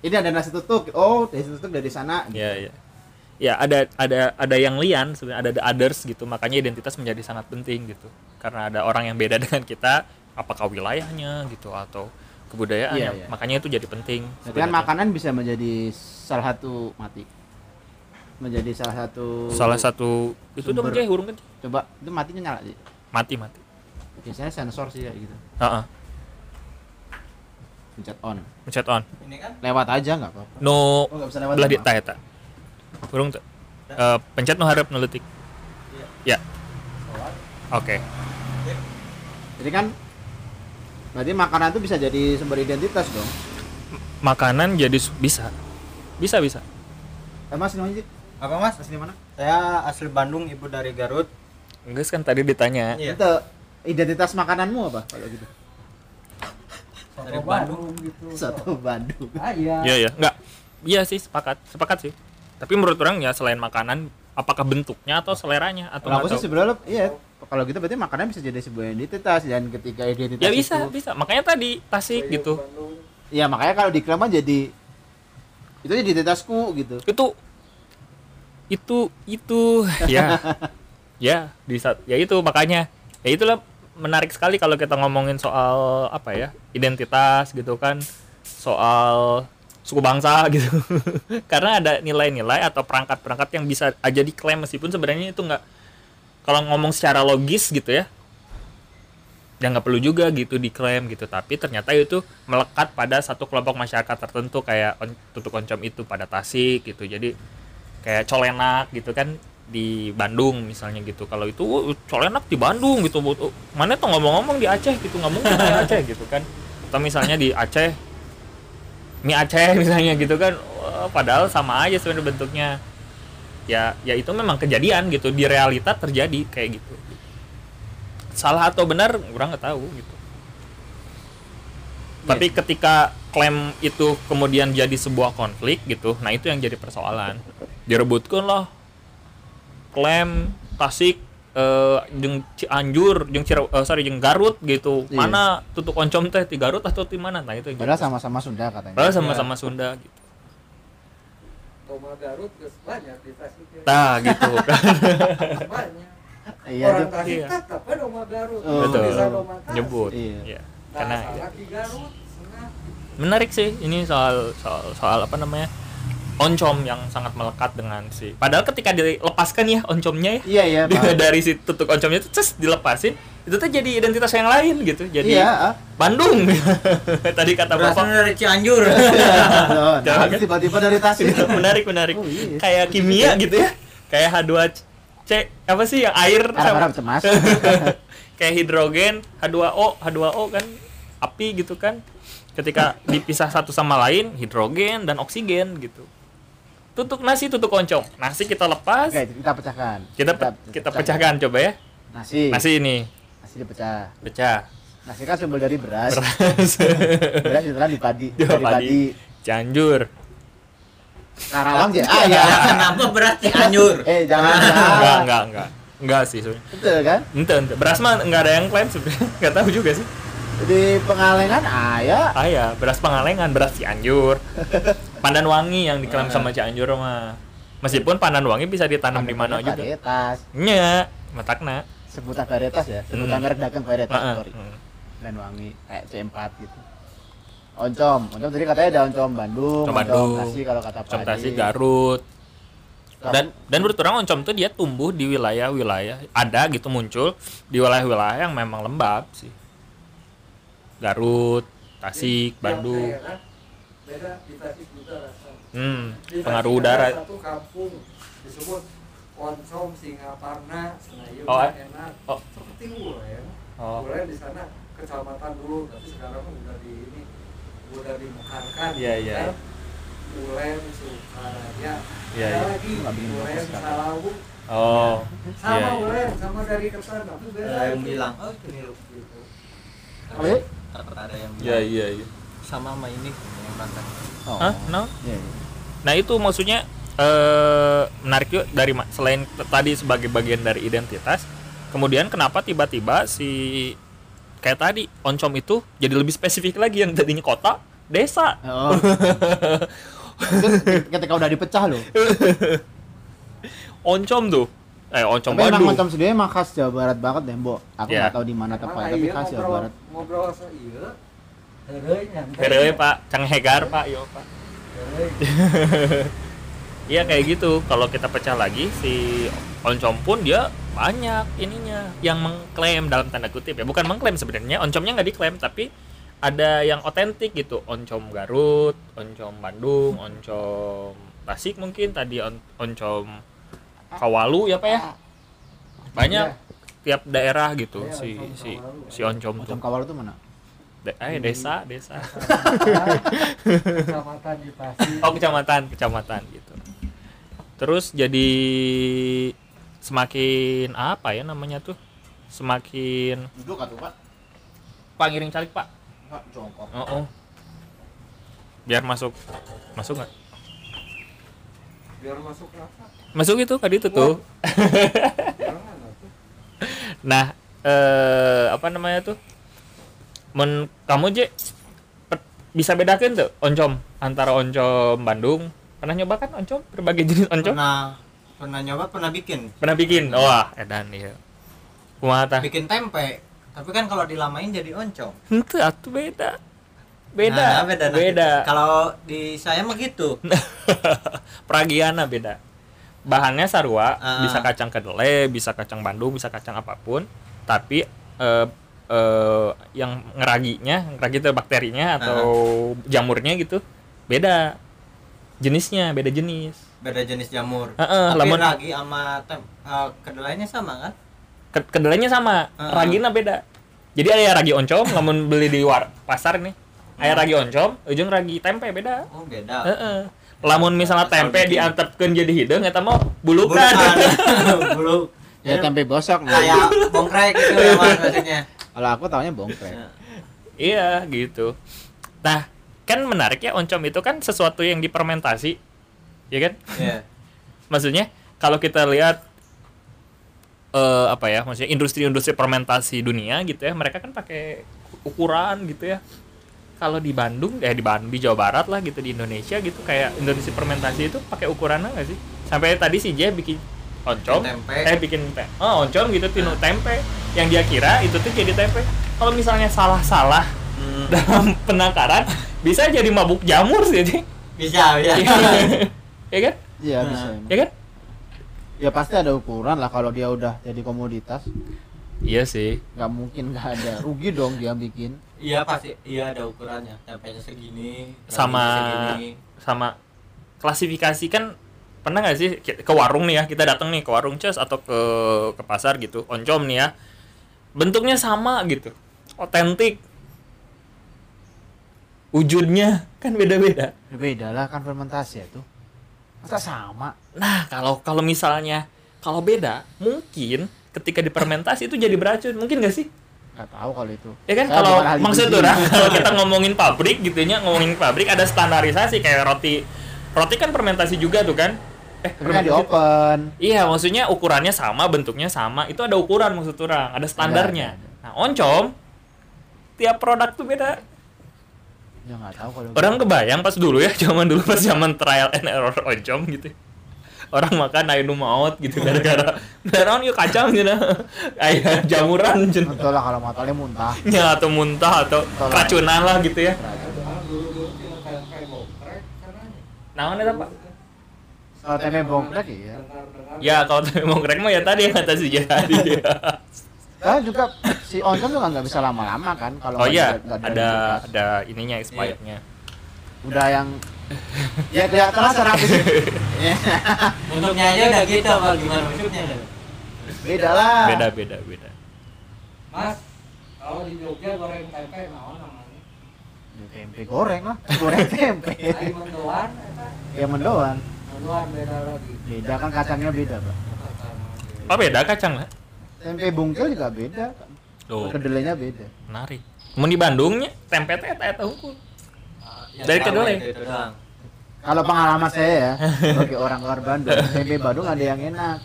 ini ada nasi tutuk oh nasi tutuk dari sana. Gitu. ya ya ya ada ada ada yang lian sebenarnya ada the others gitu. Makanya identitas menjadi sangat penting gitu. Karena ada orang yang beda <laughs> dengan kita apakah wilayahnya gitu atau kebudayaannya. Iya, iya. makanya itu jadi penting kan makanan bisa menjadi salah satu mati. Menjadi salah satu salah satu itu dong Jay, hurung kan coba itu matinya nyala sih mati mati. Biasanya sensor sih kayak gitu. Heeh, pencet on. Pencet on. Ini kan? Lewat aja nggak apa-apa. No. Oh nggak bisa lewat belah di sama? ta eta hurung tuh Eh, pencet no harap nuletik ya. Oke. Jadi kan berarti makanan itu bisa jadi sumber identitas dong. Makanan jadi bisa. Bisa bisa. Eh mas namanya sih apa mas? asli mana? Saya asli Bandung, ibu dari Garut. enggak kan tadi ditanya. Iya. itu identitas makananmu apa kalau gitu Soto Dari Bandung gitu soto Bandung ah iya Iya iya, enggak. Iya sih sepakat, sepakat sih. Tapi menurut orang ya selain makanan, apakah bentuknya atau seleranya atau kalau aku sih sebenarnya iya kalau gitu berarti makanan bisa jadi sebuah identitas dan ketika identitas Ya bisa, itu bisa. Makanya tadi Tasik gitu. Bandung. Iya makanya kalau diklaim mah jadi itu identitasku gitu. Itu itu itu <laughs> ya. ya, di saat ya itu makanya ya itulah menarik sekali kalau kita ngomongin soal apa ya? identitas gitu kan. Soal suku bangsa <laughs> gitu. Karena ada nilai-nilai atau perangkat-perangkat yang bisa aja diklaim meskipun sebenarnya itu nggak kalau ngomong secara logis gitu ya ya nggak perlu juga gitu diklaim gitu tapi ternyata itu melekat pada satu kelompok masyarakat tertentu kayak on, tutuk oncom itu pada Tasik gitu jadi kayak colenak gitu kan di Bandung misalnya gitu. Kalau itu "Wah, colenak di Bandung gitu. Oh, mana tuh ngomong-ngomong di Aceh gitu. Nggak mungkin di Aceh gitu kan. Atau misalnya di Aceh mie Aceh <laughs> misalnya gitu kan. Wah, padahal sama aja sebenarnya bentuknya. Ya ya itu memang kejadian gitu. Di realita terjadi kayak gitu. Salah atau benar orang nggak tahu gitu. Tapi ketika klaim itu kemudian jadi sebuah konflik gitu nah itu yang jadi persoalan. Direbutkan lah klaim Tasik eh jeung Cianjur jeung Cire, eh, sorry jeung Garut gitu Iya. mana tutuk oncom teh di Garut atau di mana nah itu yang jadi Padahal sama-sama Sunda katanya. Padahal sama-sama Sunda gitu. Toma Garut geus banyak di Tasik ya. Nah, gitu kan. <laughs> banyak Iya orang tuh. Tasik Iya. tetap kan Doma Garut Oh. Betul. Desa Tasik. Nyebut. Iya. Iya. Nah, Karena di Garut menarik sih ini soal soal soal apa namanya? Oncom yang sangat melekat dengan si. Padahal ketika dilepaskan ya oncomnya ya Iya iya. <laughs> dari si tutuk oncomnya itu terus dilepasin itu tuh jadi identitas yang lain gitu jadi Iya. ah. Bandung <laughs> tadi kata Berasnya bapak dari Cianjur. <laughs> Nah, kan? tiba-tiba dari Tasik. menarik menarik Oh, iya. kayak kimia gitu ya kayak H2C apa sih yang air Harap-harap cemas. kayak hidrogen H2O H2O kan api gitu kan ketika dipisah satu sama lain hidrogen dan oksigen gitu tutuk nasi tutuk oncom nasi kita lepas Oke, kita pecahkan. kita pe- kita pecahkan coba ya Nasi. nasi ini Nasi dipecah. pecah Nasi kan sumber dari beras. beras <laughs> beras ditelan di padi. Di Dari padi. padi. Cianjur Karawang ya. Ah ya. Kenapa beras Cianjur? Eh jangan. <laughs> enggak enggak enggak enggak sih sebenarnya Betul kan? ente ente beras mah enggak ada yang klaim sebenarnya enggak tahu juga sih Di Pengalengan ayah. ah ya beras pengalengan beras Cianjur <laughs> pandan wangi yang diklaim sama Cianjur mah meskipun pandan wangi bisa ditanam di mana juga Varietas. nya matakna Sebutan varietas ya. Sebutan Hmm. merek dagang varietas. Heeh, Sorry. heeh. Dan wangi kayak C4 gitu. Oncom, oncom tadi katanya ada oncom Bandung, Oncom Bandung. nasi kalau kata Pak Oncom. Tasik, Garut dan dan menurut orang oncom tuh dia tumbuh di wilayah-wilayah ada gitu muncul di wilayah-wilayah yang memang lembab sih Garut Tasik Tiap Bandung daerah beda di Tasik juga rasanya. hmm pengaruh udara ada Satu kampung disebut Oncom Singaparna, Senayan Oh, eh? enak. Oh. Seperti Ulen. Oh. Ulen di sana kecamatan dulu, tapi sekarang udah di ini udah dimekarkan. Iya, iya, Kan? Ulen Sukaraja. Iya, iya. lagi Ulen. Salawu. oh Sama iya, iya. Ulen, sama dari Kertan, tapi beda. Yang itu. bilang, oh itu niru. Gitu. Oh, iya? Ada yang iya iya iya sama sama ini yang makan. Oh. Hah? No? Iya, iya. Nah itu maksudnya eh menarik juga dari selain tadi sebagai bagian dari identitas, kemudian kenapa tiba-tiba si kayak tadi oncom itu jadi lebih spesifik lagi yang tadinya kota, desa. Oh. <laughs> Ketika udah dipecah loh. <laughs> Oncom tuh, eh oncom Tapi emang Bandung. oncom sendiri emang khas Jawa Barat banget deh, Mbok. Aku Iya. nggak tahu di mana Emang tepatnya, tapi khas Jawa ngobrol- Barat. Ngobrol se iya. Heureuy, Pak, Cang Hegar Pak, yo Pak. Iya kayak gitu. Kalau kita pecah lagi si oncom pun dia banyak ininya yang mengklaim dalam tanda kutip ya. Bukan mengklaim sebenarnya, oncomnya nggak diklaim tapi ada yang otentik gitu. Oncom Garut, oncom Bandung, oncom Tasik mungkin tadi on- oncom Kawalu ya Pak ya. Banyak tiap daerah gitu Iya, si oncom si Kawalu. si oncom Oncom tuh. kawal itu mana? De- eh, desa, desa. <laughs> Kecamatan di Tasik. Oh kecamatan, kecamatan gitu. Terus jadi semakin apa ya namanya tuh? Semakin Duduk atau Pak? Pak ngiring calik Pak. Pak jongkok. Oh, oh. Biar masuk, masuk nggak? Biar masuk rasa. Masuk itu tadi itu tuh. <laughs> Nah, eh apa namanya tuh? Men kamu je bisa bedakan tuh oncom antara oncom Bandung. Pernah nyoba kan oncom berbagai jenis oncom? Pernah pernah nyoba, pernah bikin. Pernah bikin? Wah, edan iya. Kumaha tah? Bikin tempe. Tapi kan kalau dilamain jadi oncom. Itu atuh beda. Beda. Nah, beda. nah, beda. gitu. Kalau di saya mah gitu. <laughs> Pragiana beda. Bahannya sarua, Ah. bisa kacang kedelai, bisa kacang Bandung, bisa kacang apa pun. Tapi eh, eh, yang ngeraginya, ngeragi itu bakterinya atau jamurnya gitu, beda. Jenisnya beda jenis. Beda jenis jamur. Heeh, Tapi lamun- ragi sama tem eh, kedelainya sama kan? Ke- kedelainya sama, Ah. ragina beda. Jadi ada ragi oncom, <laughs> namun beli di war pasar nih. Aya ragi oncom, ujung ragi tempe beda. Oh, beda. Heeh. Lamun misalnya Asal tempe bikin. diantepkeun jadi hidung eta mah bulukan. Bulukan. Bulu. <laughs> Ya tempe bosok nah. Kayak bongkrek gitu ya maksudnya. Kalau aku taunya bongkrek. iya, gitu. Nah, kan menarik ya oncom itu kan sesuatu yang difermentasi. Ya kan? Iya. <laughs> Maksudnya kalau kita lihat eh apa ya? Maksudnya industri-industri fermentasi dunia gitu ya, mereka kan pakai ukuran gitu ya. Kalau di Bandung, ya di Bandung, di Jawa Barat lah gitu di Indonesia gitu kayak industri fermentasi itu pakai ukuran nggak sih? Sampai tadi si J bikin oncom, tempe. eh bikin tempe. Oh, oncom gitu tinu tempe. Yang dia kira itu tuh jadi tempe. Kalau misalnya salah-salah Hmm, dalam <laughs> penangkaran bisa jadi mabuk jamur sih, Ji. bisa <laughs> ya. ya kan? Iya Nah. bisa. Ya kan? Ya pasti ada ukuran lah kalau dia udah jadi komoditas. iya sih nggak mungkin nggak ada rugi dong dia bikin iya pasti iya ada ukurannya. Tempenya segini Sama- segini. sama klasifikasi kan pernah nggak sih ke warung nih ya kita datang nih ke warung ces atau ke ke pasar gitu oncom nih ya. Bentuknya sama gitu otentik. Wujudnya kan beda-beda. Beda lah kan fermentasi ya tuh. Masa sama? Nah kalau kalau misalnya kalau beda mungkin ketika difermentasi itu jadi beracun. Mungkin nggak sih nggak tahu kalau itu ya kan Saya kalau maksud tuh nah, kalau kita <laughs> ngomongin pabrik gitu ya ngomongin pabrik ada standarisasi kayak roti roti kan fermentasi juga tuh kan eh kan di open Iya, maksudnya ukurannya sama, bentuknya sama. Itu ada ukuran maksud orang, ada standarnya. Ada, ada, Nah, oncom tiap produk tuh beda. ya nggak tahu kalau Orang kebayang pas dulu ya, <laughs> zaman dulu pas zaman trial and error oncom gitu. Orang makan air maut gitu gara-gara naon yuk kacang gitu. Kayak jamuran gitu. betul lah kalau matanya muntah Ya, atau muntah atau keracunan lah gitu ya. tempe Naon eta, Pak? kalau tempe bongkrek ya Ya, kalau tapi mau krek mah ya tadi yang kata si Jaya tadi. Nah, juga si oncom juga nggak bisa lama-lama kan kalau Oh iya, ada ada ininya expirednya. udah yang ya kelihatan lah secara fisik Ya, bentuknya aja udah gitu apa gimana bentuknya beda lah Beda beda beda. mas kalau di Jogja goreng tempe naon namanya Ya, tempe goreng lah goreng tempe Ayo mendoan ya mendoan mendoan beda lagi beda kan kacangnya beda pak Oh beda kacang lah. tempe bungkil juga beda kan Tuh, kedelainya beda menarik. Mau di Bandungnya tempe teh eta eta Dari itu doang. kalau pengalaman saya ya sebagai orang luar Bandung tempe Bandung ada yang enak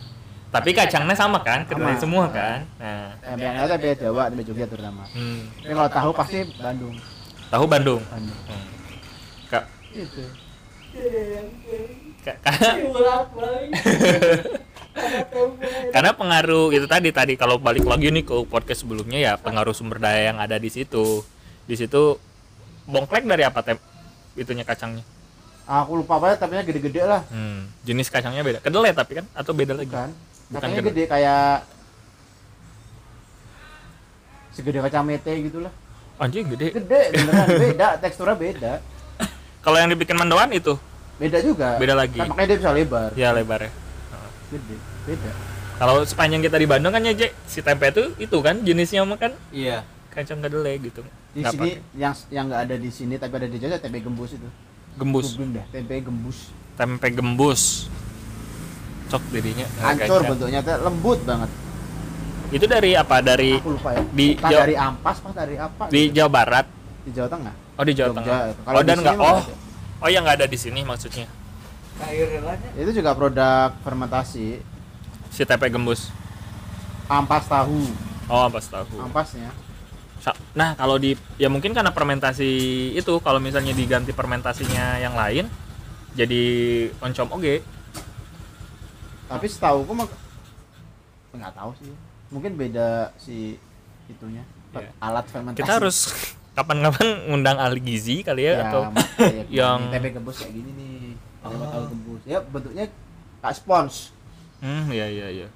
Tapi kacangnya sama kan, kedelai Sama. semua kan. Nah, tempe yang ada tempe Jawa tempe Jogja terutama hmm. tapi kalau tahu pasti Bandung tahu Bandung. Bandung Hmm. Kak, itu ka- karena <laughs> <laughs> karena pengaruh itu tadi tadi kalau balik lagi nih ke podcast sebelumnya ya pengaruh sumber daya yang ada di situ. Di situ bongklek dari apa tem itunya kacangnya? aku lupa apa tapi gede-gede lah Hmm, jenis kacangnya beda. Kedelai tapi kan atau beda lagi? bukan Bukan kacangnya kedelai. gede kayak segede kacang mete gitulah Anjing gede. gede beneran beda teksturnya beda <laughs> Kalau yang dibikin mendoan itu beda juga Beda lagi. kan, makanya dia bisa lebar ya lebarnya. gede beda Kalau sepanjang kita di Bandung kan ya Jack, si tempe itu itu kan jenisnya mah kan iya kacang kedelai gitu. di Nggak sini yang yang nggak ada di sini tapi ada di Jogja tempe gembus itu gembus, dah tempe gembus tempe gembus. Cok dirinya. eh, hancur bentuknya teh lembut banget Itu dari apa? Dari aku lupa ya di Entah Jawa- dari ampas pas dari apa di gitu. Jawa Barat. di Jawa Tengah Oh di Jawa Jogja Tengah. Kalau Oh dan mah oh. nggak ada. Oh yang nggak ada di sini maksudnya. Itu juga produk fermentasi Si tempe gembus. ampas tahu Oh, ampas tahu. ampasnya Nah, kalau di ya mungkin karena fermentasi itu kalau misalnya diganti fermentasinya yang lain jadi oncom oge. tapi setahu aku mah nggak tahu sih mungkin beda si itunya Iya. alat fermentasi Kita harus <laughs> kapan-kapan ngundang ahli gizi kali ya, atau kayak gini, yang- tempe gembus kayak gini nih tempe tahu gembus ya bentuknya kayak spons hmm iya iya iya.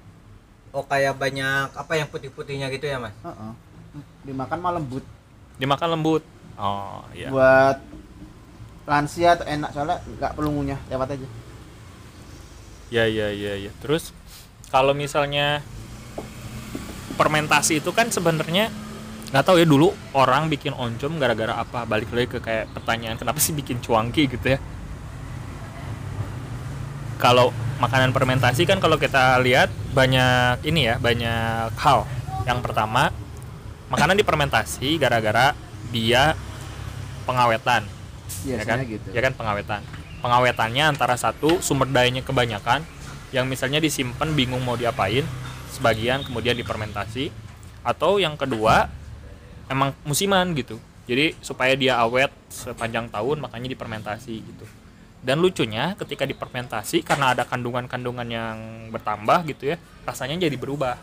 oh kayak banyak apa yang putih-putihnya gitu ya mas Heeh. Dimakan mah lembut Dimakan lembut. Oh, iya. buat lansia tuh enak soalnya nggak perlu ngunyah lewat aja Ya ya ya ya. Terus kalau misalnya fermentasi itu kan sebenarnya nggak tahu ya dulu orang bikin oncom gara-gara apa balik lagi ke kayak pertanyaan kenapa sih bikin cuangki gitu ya kalau makanan fermentasi kan kalau kita lihat banyak ini ya banyak hal yang pertama makanan difermentasi gara-gara dia pengawetan. Ya kan? Biasanya gitu. Ya kan pengawetan. Pengawetannya antara satu sumber dayanya kebanyakan yang misalnya disimpan bingung mau diapain sebagian kemudian difermentasi. Atau yang kedua emang musiman gitu. Jadi supaya dia awet sepanjang tahun makanya difermentasi gitu. Dan lucunya ketika difermentasi karena ada kandungan-kandungan yang bertambah gitu ya rasanya jadi berubah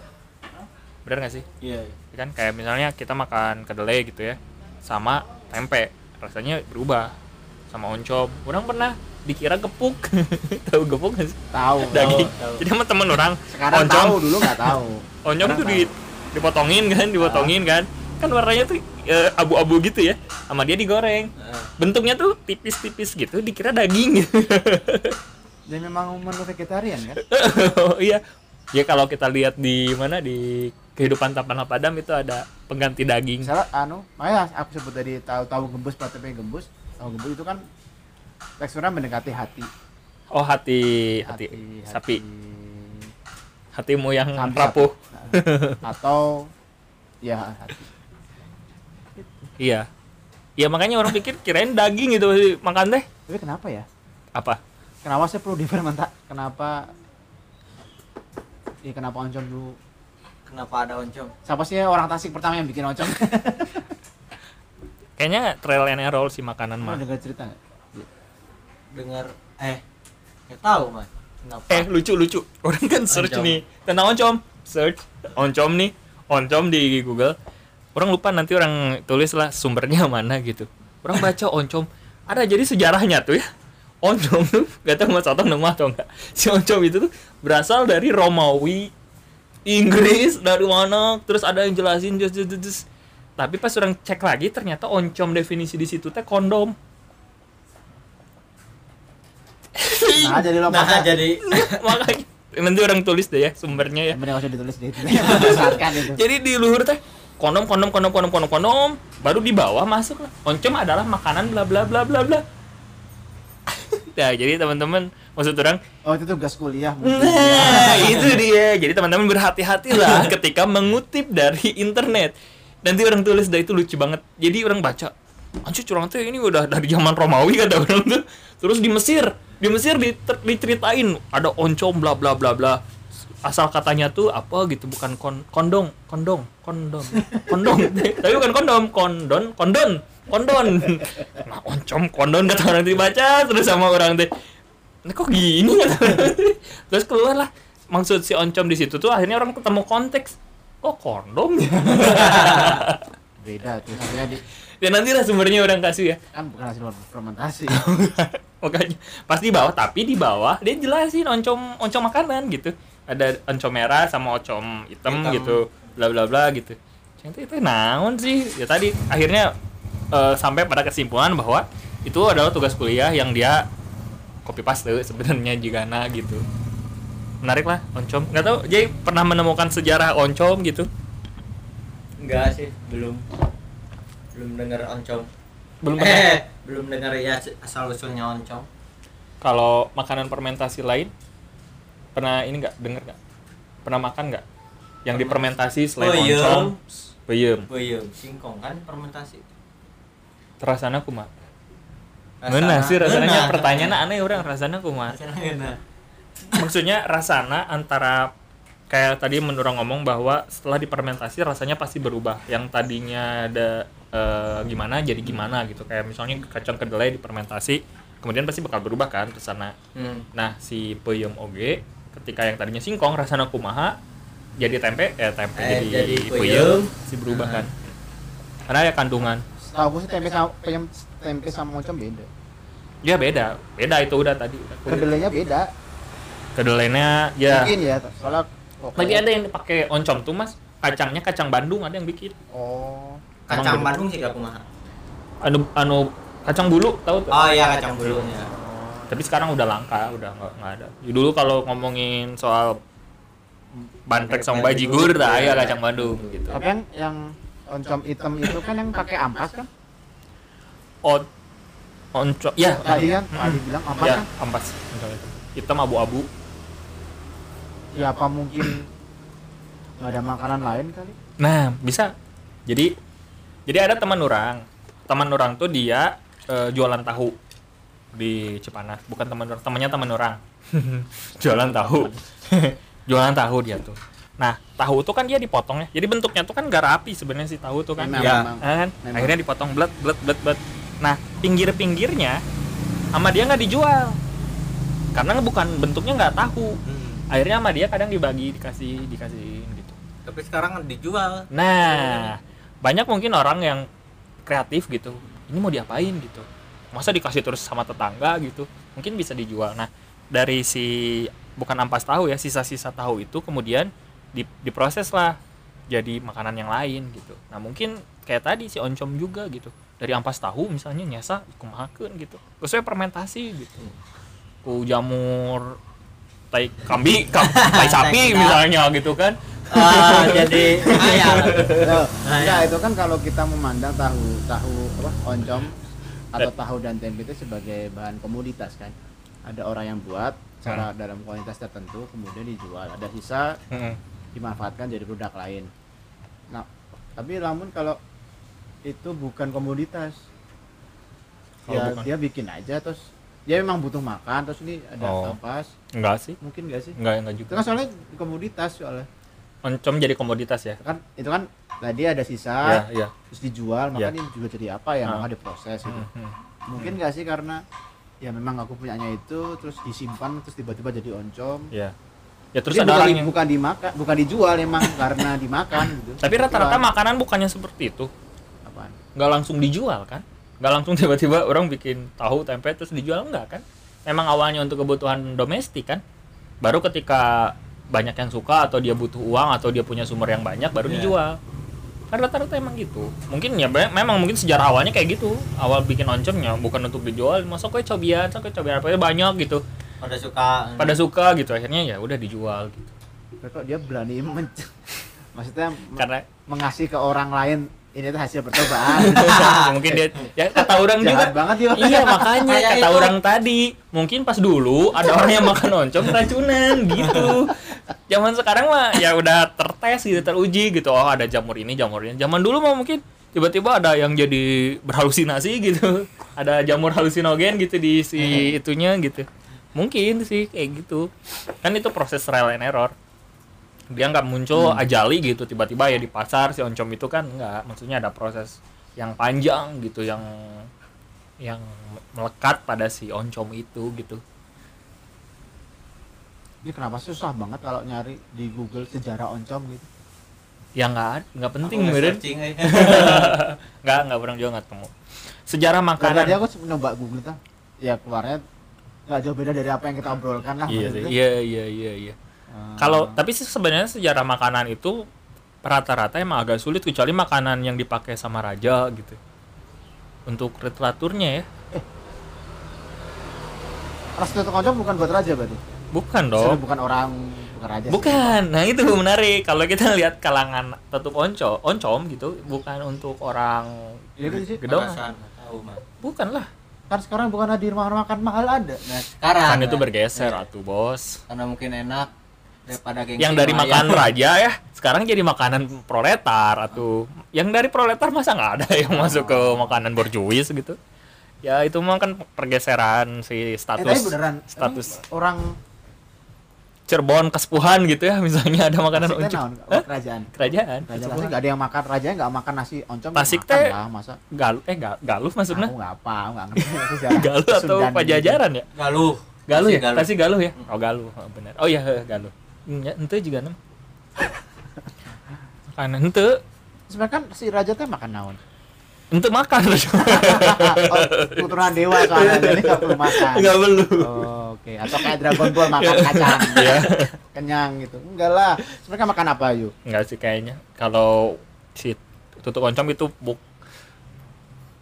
benar nggak sih? Iya. Ya kan? Kayak misalnya kita makan kedelai gitu ya sama tempe rasanya berubah. Sama oncom. Orang pernah dikira gepuk. <laughs> Tahu gepuk nggak sih? Tahu <laughs> daging. tahu. jadi sama temen orang sekarang oncom. tahu dulu nggak tahu. <laughs> Oncom Sekarang tuh di dipotongin kan dipotongin kan. Kan warnanya tuh eh, abu-abu gitu ya sama dia digoreng. Heeh. bentuknya tuh tipis-tipis gitu dikira daging. Dan memang menu vegetarian kan? oh iya. Ya kalau kita lihat di mana di kehidupan tanpa padam itu ada pengganti daging Misalnya anu, makanya aku sebut tadi tahu tahu gembus, tempe gembus. Tahu gembus itu kan teksturnya mendekati hati. oh hati hati, sapi hatimu yang Sapi, rapuh sapi. <laughs> Atau ya hati. iya iya makanya orang pikir kirain daging gitu makan teh Tapi kenapa ya? apa Kenapa saya perlu difermentasi? Kenapa Iya kenapa oncom dulu? Kenapa ada oncom? Siapa sih orang Tasik pertama yang bikin oncom? <laughs> kayaknya trail and error sih makanan mah dengar cerita nggak? Dengar eh nggak tahu mas. Kenapa? eh lucu lucu orang kan search Oncom. nih tentang oncom search oncom nih oncom di Google orang lupa nanti orang tulis lah sumbernya <laughs> mana gitu orang baca oncom ada jadi sejarahnya tuh ya oncom tuh gak tau mas otong nama atau enggak si oncom itu tuh berasal dari Romawi Inggris dari mana? Terus ada yang jelasin just, just, just, tapi pas orang cek lagi ternyata oncom definisi di situ teh kondom. Nah <laughs> jadi lo Nah jadi <laughs> makanya. Nanti orang tulis deh ya sumbernya ya. Nggak usah ditulis deh. <laughs> Jadi di luhur teh kondom kondom kondom kondom kondom kondom baru di bawah masuk lah. Oncom adalah makanan bla bla bla bla bla. Nah jadi teman-teman maksud orang? Oh itu tugas kuliah nah itu dia. Jadi teman-teman berhati-hatilah <laughs> ketika mengutip dari internet. Nanti orang tulis dah itu lucu banget. Jadi orang baca anjir curang tuh ini udah dari zaman Romawi <laughs> kata orang tuh. Terus di Mesir di Mesir diter- diceritain ada oncom bla bla bla bla. Asal katanya tuh apa gitu bukan kon kondong kondong kondom kondong. <laughs> Tapi bukan kondom kondon kondon kondon. Nah oncom kondon kata orang dibaca terus sama orang teh nah kok gini orang. <laughs> terus keluar lah. Maksud si oncom di situ tuh akhirnya orang ketemu konteks. Oh kondom ya? <laughs> Beda tuh Sebenarnya di ya nanti lah sumbernya orang kasih ya. Kan bukan hasil fermentasi. <laughs> Makanya pas di bawah tapi di bawah dia jelasin oncom oncom makanan gitu. Ada oncom merah sama oncom hitam, Hitam. gitu bla bla bla gitu. Itu itu naon sih? Ya tadi akhirnya eh, sampai pada kesimpulan bahwa itu adalah tugas kuliah yang dia copy paste <laughs> sebenarnya juga nah gitu. Menarik lah oncom. Nggak tahu jadi pernah menemukan sejarah oncom gitu? Enggak sih belum. Belum dengar oncom. belum <laughs> pernah. Eh belum dengar ya asal usulnya oncom. kalau makanan fermentasi lain pernah ini nggak? Dengar nggak? Pernah makan nggak? Yang difermentasi selain Peyem. oncom? Peyem Peyem singkong kan fermentasi. rasanya kumaha Mana sih rasanya pertanyaan aneh orang rasanya kumaha maksudnya rasana antara kayak tadi menurut ngomong bahwa setelah difermentasi rasanya pasti berubah yang tadinya ada eh, gimana jadi gimana gitu kayak misalnya kacang kedelai difermentasi kemudian pasti bakal berubah kan rasana Hmm. Nah, si peyem oge ketika yang tadinya singkong rasanya kumaha jadi tempe ya tempe Eh, jadi, jadi peyem peyem. si berubah Nah. kan. Karena ya kandungan. Tahu sih tempe sama peyem tempe sama oncom beda. Ya beda. Beda itu udah tadi. udah. Kedelainya beda. Kedelainya ya. Mungkin ya, soalnya kok Lagi ada yang pakai oncom tuh, Mas. Kacangnya kacang Bandung ada yang bikin. Oh. Kacang Emang Bandung sih gak kumaha. Anu anu kacang bulu tahu tuh. Oh iya kacang bulunya. Tapi sekarang udah langka, udah nggak nggak ada. Dulu kalau ngomongin soal bantrek sama bajigur, dah ya kacang Bandung gitu. Tapi yang yang oncom hitam itu kan yang pakai ampas kan? On oncom ya Tadi kan, tadi bilang ampas ya kan? ampas. Hitam abu-abu. Ya apa mungkin nggak ada makanan lain kali? nah bisa. Jadi jadi ada teman orang. Teman orang tuh dia eh, jualan tahu di Cipanas. Bukan teman orang temannya teman orang. <laughs> Jualan tahu. <laughs> Jualan tahu dia tuh. Nah tahu tuh kan dia dipotong ya jadi bentuknya tuh kan gak rapi sebenarnya si tahu tuh kan. Memang, Ya. memang. kan? Memang. akhirnya dipotong blet blet blet blet nah pinggir pinggirnya sama dia nggak dijual. Karena bukan bentuknya nggak tahu. Hmm. akhirnya sama dia kadang dibagi dikasih dikasih gitu. Tapi sekarang dijual. nah banyak mungkin orang yang kreatif gitu. Ini mau diapain gitu? Masa dikasih terus sama tetangga gitu? Mungkin bisa dijual. Nah dari si bukan ampas tahu ya sisa-sisa tahu itu kemudian di- diproses lah jadi makanan yang lain gitu. Nah mungkin kayak tadi si oncom juga gitu dari ampas tahu misalnya nyesa kumahakeun gitu. Terus fermentasi gitu. Ku jamur tai kambing <laughs> kam, tai sapi misalnya gitu kan. Ah, <laughs> jadi ayam. Nah, ya. itu kan kalau kita memandang tahu tahu apa oncom atau tahu dan tempe itu sebagai bahan komoditas kan. Ada orang yang buat secara dalam kualitas tertentu kemudian dijual. Ada sisa Heeh. dimanfaatkan jadi produk lain. Nah tapi namun kalau itu bukan komoditas. Kalau ya bukan? dia bikin aja terus dia memang butuh makan terus ini ada Oh. ampas enggak sih. Mungkin gak sih? Enggak enggak itu juga kan soalnya komoditas soalnya. Oncom jadi komoditas ya? Kan itu kan tadi ada sisa ya ya. terus dijual Ya. makanya juga jadi apa ya Ah. maka diproses gitu. Hmm, hmm. mungkin gak sih karena ya memang aku punyanya itu terus disimpan terus tiba-tiba jadi oncom. Ya. Ya terus Jadi ada bukan, orang yang bukan dimakan bukan dijual emang karena dimakan gitu. Tapi rata-rata makanan bukannya seperti itu nggak langsung dijual kan? Nggak langsung <laughs> tiba-tiba orang bikin tahu tempe terus dijual enggak kan? Memang awalnya untuk kebutuhan domestik kan? Baru ketika banyak yang suka atau dia butuh uang atau dia punya sumber yang banyak baru Iya. dijual. Kan rata-rata emang gitu. Mungkin ya memang mungkin sejarah awalnya kayak gitu. Awal bikin oncomnya bukan untuk dijual masuk kue cobian? Sok kue cobian? Apa banyak gitu. Pada suka. Pada suka gitu akhirnya ya udah dijual gitu. Kok dia berani men <laughs> maksudnya karena mengasih ke orang lain ini tuh hasil percobaan. <laughs> Mungkin dia ya kata orang juga. jahat banget ya iya makanya Kayak kata itu. orang tadi. Mungkin pas dulu ada orang yang makan oncom keracunan gitu. Zaman sekarang mah ya udah tertes gitu teruji gitu. Oh ada jamur ini jamur ini. Zaman dulu mah mungkin tiba-tiba ada yang jadi berhalusinasi gitu. Ada jamur halusinogen gitu di si itunya gitu. Mungkin sih kayak gitu. Kan itu proses trial and error dia nggak muncul ajali gitu tiba-tiba ya di pasar si oncom itu kan nggak maksudnya ada proses yang panjang gitu yang yang melekat pada si oncom itu gitu. Ini kenapa susah banget kalau nyari di Google sejarah oncom gitu? Ya nggak ad- nggak penting eh. <laughs> nggak nggak pernah juga nggak ketemu. Sejarah makanan. tadi aku nyoba Google tuh ya keluarnya nggak jauh beda dari apa yang kita obrolkan lah iya maksudnya. iya iya iya Ah. kalau tapi sih sebenarnya sejarah makanan itu rata-rata emang agak sulit kecuali makanan yang dipakai sama raja gitu untuk literaturnya ya ras tutuk oncom bukan buat raja berarti bukan dong bukan orang bukan raja sih. Bukan. Nah, itu <laughs> menarik. Kalau kita lihat kalangan tutup onco, oncom gitu, bukan untuk orang Iya kan sih gedong. Bukan lah. kan sekarang bukan hadir makan makan mahal ada nah sekarang Kan itu nah, bergeser eh, atuh, Bos. karena mungkin enak daripada gengsi Yang dari makanan <laughs> raja ya, sekarang jadi makanan proletar atau yang dari proletar masa nggak ada yang masuk ke makanan borjuis gitu. Ya itu mah kan pergeseran si eh tapi status beneran status emang orang Cirebon kesepuhan gitu ya, <laughs> misalnya ada makanan oncom. naon? Kerajaan Kerajaan. kerajaan nggak ada yang makan raja nggak makan nasi oncom Tasik makan teh masa Galuh eh ga- galuh maksudnya? aku nggak apa nggak ngerti <laughs> Galuh atau Sundan gitu. Pajajaran ya? galuh Galuh ya? Galuh. Tasik Galuh ya? Oh Galuh, oh, benar. Oh iya heh, Galuh. Ya, ente juga nem. <laughs> Makanan ente, sebenarnya kan si raja teh makan naon ente makan. <laughs> oh, keturunan dewa soalnya jadi nggak perlu makan Enggak perlu. Oh, oke atau kayak Dragon Ball makan kacang Iya. kenyang gitu enggak lah sebenarnya makan apa yuk Enggak sih kayaknya. Kalau si tutuk oncom itu buk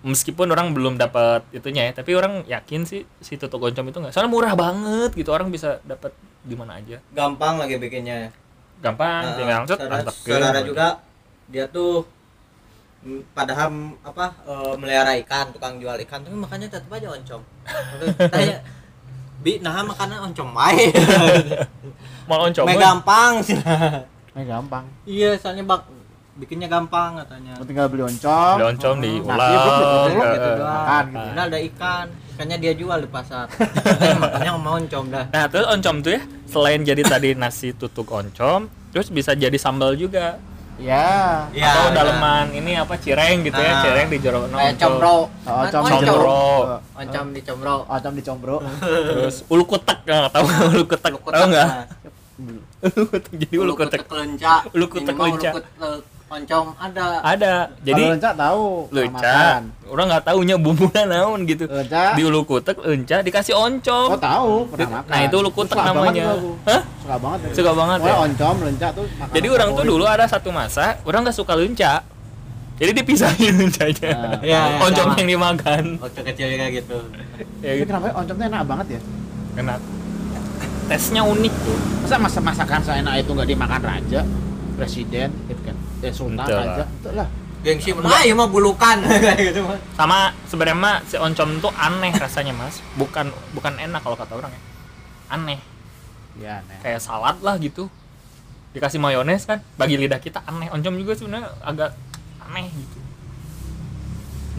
meskipun orang belum dapat itunya ya, tapi orang yakin sih si tutuk oncom itu enggak. Soalnya murah banget gitu, orang bisa dapat di mana aja. gampang lagi bikinnya Gampang, Nah, tinggal langsung saudara, juga dia tuh mm, padahal apa eh, melihara ikan tukang jual ikan tapi makanya tetap aja oncom <laughs> tanya bi nah makanan oncom wae <laughs> Mau oncom. We. gampang sih Ini gampang iya soalnya bak bikinnya gampang katanya tinggal beli oncom Beli oncom Nah, diulang. iya, betul, betul, gitu makan gitu. Ini ada ikan ikannya dia jual di pasar <laughs> makanya mau oncom dah Nah, terus oncom tuh ya, selain jadi tadi nasi tutuk oncom, terus bisa jadi sambal juga. ya Iya, Atau nah. daleman ini apa cireng gitu ya, Nah. cireng di jero no, kayak oncom. combro Oh, oncom Oncom. Combro. oncom di combro oncom Terus ulu kutek, nggak tahu <laughs> ulu kutek, tahu nggak? nah. <laughs> Ulu kutek jadi ulu kutek. lenca Ulu kutek lenca. Oncom ada ada jadi lencak tahu lenca orang nggak tahunya bumbunya naon gitu Lenca. di ulu kutek lenca dikasih oncom Oh tahu pernah makan. nah itu ulu kutek Suka banget namanya aku. Hah? Suka banget. suka banget ya oncom, lencak tuh makanan jadi orang tuh dulu ada satu masa orang nggak suka lenca jadi dipisahin <laughs> lencanya Nah. Iya, iya, oncom sama. yang dimakan waktu kecil kayak gitu <laughs> ya gitu kenapa ya oncomnya enak banget ya? enak tesnya unik tuh Masa masa masakan seenak itu nggak dimakan raja, presiden, gitu kan? Eh sultan Betul lah. raja, itu lah. gengsi mana ya mah bulukan. <laughs> Gitu mah. Sama sebenarnya mah si oncom tuh aneh rasanya mas. Bukan bukan enak kalau kata orang ya. Aneh. Iya, nih. kayak salad lah gitu. Dikasih mayones kan bagi lidah kita aneh. Oncom juga sebenarnya agak aneh gitu.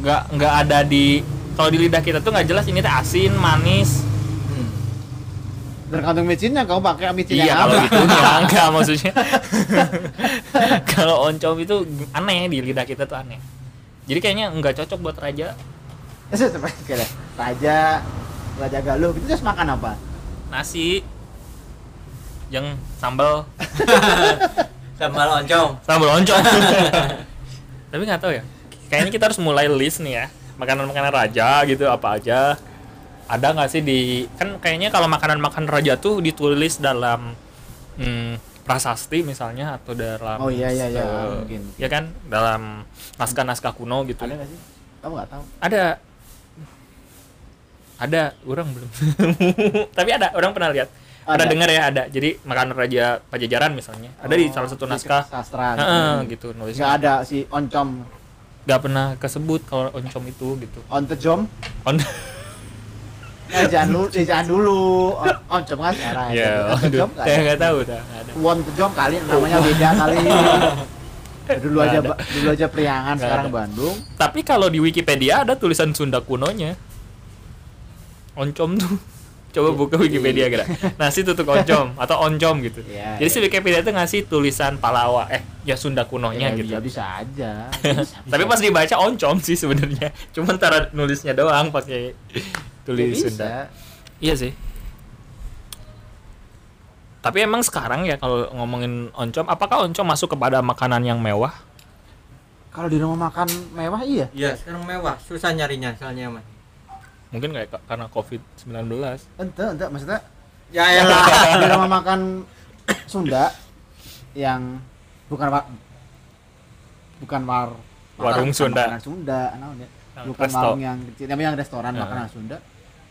Nggak nggak ada di kalau di lidah kita tuh nggak jelas ini teh asin manis Tergantung micinnya, kau pakai micin iya yang kalau apa? gitu ya <laughs> enggak maksudnya. <laughs> Kalau oncom itu aneh di lidah kita tuh aneh. Jadi kayaknya nggak cocok buat raja. Kayak raja, raja galuh, itu terus makan apa? nasi. Yang sambal. <laughs> Sambal oncom. Sambal oncom. Tapi nggak tahu ya. Kayaknya kita harus mulai list nih ya. Makanan-makanan raja gitu apa aja ada nggak sih di kan kayaknya kalau makanan-makanan raja tuh ditulis dalam hmm, prasasti misalnya atau dalam Oh, iya, iya, iya. eh, Mungkin, mungkin. ya kan dalam naskah-naskah kuno gitu Ada nggak sih? Kamu nggak tahu? ada ada orang belum <laughs> tapi ada orang pernah lihat ada, Ada. dengar ya ada jadi makanan raja pajajaran misalnya ada di Oh, salah satu di naskah sastra. Gitu. gitu nulis Nggak ada si oncom, nggak pernah kesebut kalau oncom itu gitu ontejom. on <laughs> Eh, jangan dulu, eh, jangan dulu. On- Oncom kan sekarang. ya aduh nggak saya nggak tahu dah ada Wontejom kali namanya beda kali. <laughs> dulu Nggak aja dulu aja Priangan sekarang ada. Bandung. tapi kalau di Wikipedia ada tulisan Sunda kunonya oncom tuh coba buka Wikipedia kira nasi tutuk oncom <laughs> atau oncom gitu Iya, jadi iya. si Wikipedia itu ngasih tulisan Palawa eh ya Sunda kunonya Ya, gitu ya bisa aja. <laughs> Bisa, tapi bisa. pas dibaca oncom sih sebenarnya cuman cara nulisnya doang pakai tulis Ya, Sunda bisa. iya sih tapi emang sekarang ya kalau ngomongin oncom apakah oncom masuk kepada makanan yang mewah Kalau di rumah makan mewah iya. iya sekarang mewah susah nyarinya soalnya mah mungkin kayak ka- karena covid 19 Ente, ente maksudnya ya ya <laughs> di rumah makan Sunda yang bukan wa- bukan war Warung Sunda. makanan Sunda naon ya. Nah, bukan resto. warung yang kecil tapi yang restoran Heeh. makanan Sunda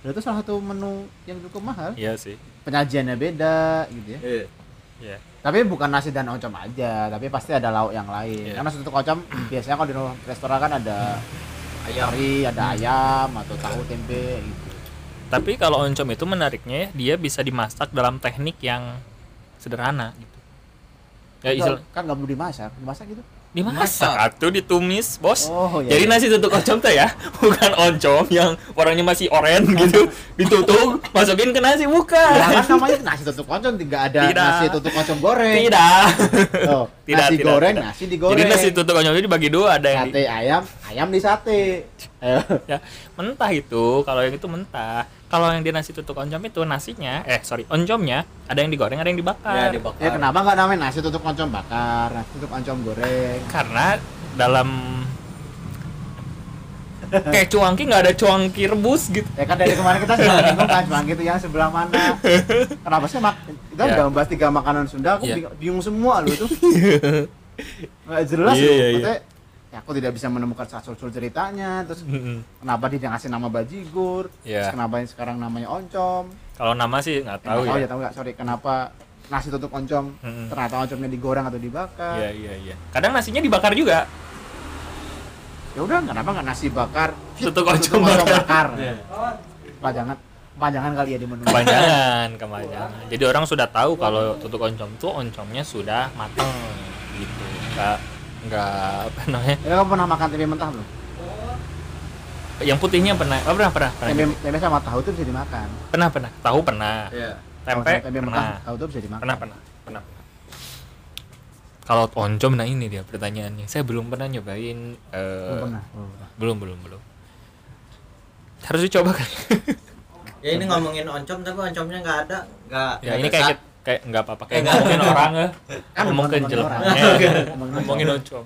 itu salah satu menu yang cukup mahal iya sih penyajiannya beda gitu ya Iya. Iya. tapi bukan nasi dan oncom aja tapi pasti ada lauk yang lain Iya. karena tutuk oncom <clears throat> biasanya kalau di restoran kan ada ayam kari ada ayam atau tahu tempe gitu. Tapi kalau oncom itu menariknya ya dia bisa dimasak dalam teknik yang sederhana gitu. Ya kan nggak perlu dimasak dimasak gitu dimasak atau ditumis bos oh Jadi iya. nasi tutuk oncom tuh ya, <laughs> bukan oncom yang warnanya masih oranye gitu, ditutup, masukin ke nasi bukan. Ya kan namanya nasi tutuk oncom tidak ada Tidak. nasi tutuk oncom goreng Tidak. Oh, <laughs> Tidak, nasi tidak, goreng tidak. nasi digoreng Jadi nasi tutuk oncom itu dibagi dua, ada yang di, sate ayam ayam di sate Ayo. <laughs> ya, mentah itu. Kalau yang itu mentah. Kalau yang di nasi tutuk oncom itu nasinya, eh sorry, oncomnya ada yang digoreng, ada yang ya dibakar. dibakar ya kenapa nggak namanya nasi tutuk oncom bakar nasi tutuk oncom goreng Karena dalam kayak cuangki nggak ada cuangki rebus gitu. ya kan dari kemarin kita sudah bingung kan cuma gitu yang sebelah mana kenapa sih mak kita Ya. udah membahas tiga makanan Sunda aku Iya. bingung, semua loh itu <laughs> nggak jelas loh iya, iya. Ya aku tidak bisa menemukan asal-usul ceritanya terus kenapa dia ngasih nama bajigur Iya. terus kenapa yang sekarang namanya oncom Kalau nama sih nggak tahu ya. ya tahu nggak sorry kenapa nasi tutuk oncom Mm-mm. ternyata oncomnya digoreng atau dibakar Iya iya iya. Kadang nasinya dibakar juga. ya udah kenapa nggak nasi bakar Tutuk oncom bakar. bakar <laughs> Iya. panjangan panjangan kali ya di menu kepanjangan kepanjangan jadi orang sudah tahu kalau tutuk oncom tuh oncomnya sudah mateng gitu nggak nggak apa namanya? Ya kamu pernah makan tempe mentah belum? Yang putihnya pernah oh, pernah pernah pernah. Tempe tempe sama tahu tuh bisa dimakan. Pernah pernah. Tahu pernah. Iya. tempe tempe mentah pernah. tahu tuh bisa dimakan. Pernah pernah pernah. Pernah. kalau oncom nah ini dia pertanyaannya. Saya belum pernah nyobain eh, belum pernah belum belum belum harus dicoba kan? <laughs> Ya ini ngomongin oncom tapi oncomnya nggak ada nggak ya ini ada kayak kita- kayak nggak apa-apa kayak Eh, ngomongin orang. Ya Kan ngomongin jelek. Orang. Ngomongin oncom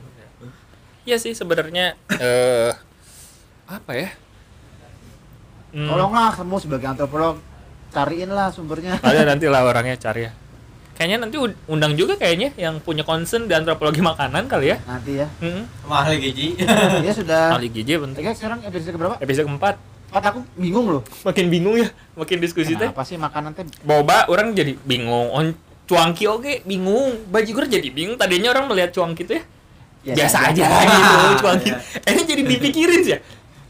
iya sih sebenarnya eh apa ya? Hmm, Tolonglah kamu sebagai antropolog cariin lah sumbernya. <laughs> ada nanti lah orangnya cari ya. Kayaknya nanti undang juga kayaknya yang punya concern di antropologi makanan kali ya. Nanti ya. hmm. mahal gizi. Dia sudah. kali gizi penting Oke, sekarang episode berapa? episode keempat Aku bingung loh. makin bingung ya makin diskusi teh. sih makanan teh? boba orang jadi bingung. On cuangki oke bingung. Bajigur jadi bingung. Tadinya orang melihat cuangki itu ya biasa aja gitu <laughs> cuangki. Ini jadi dipikirin sih ya.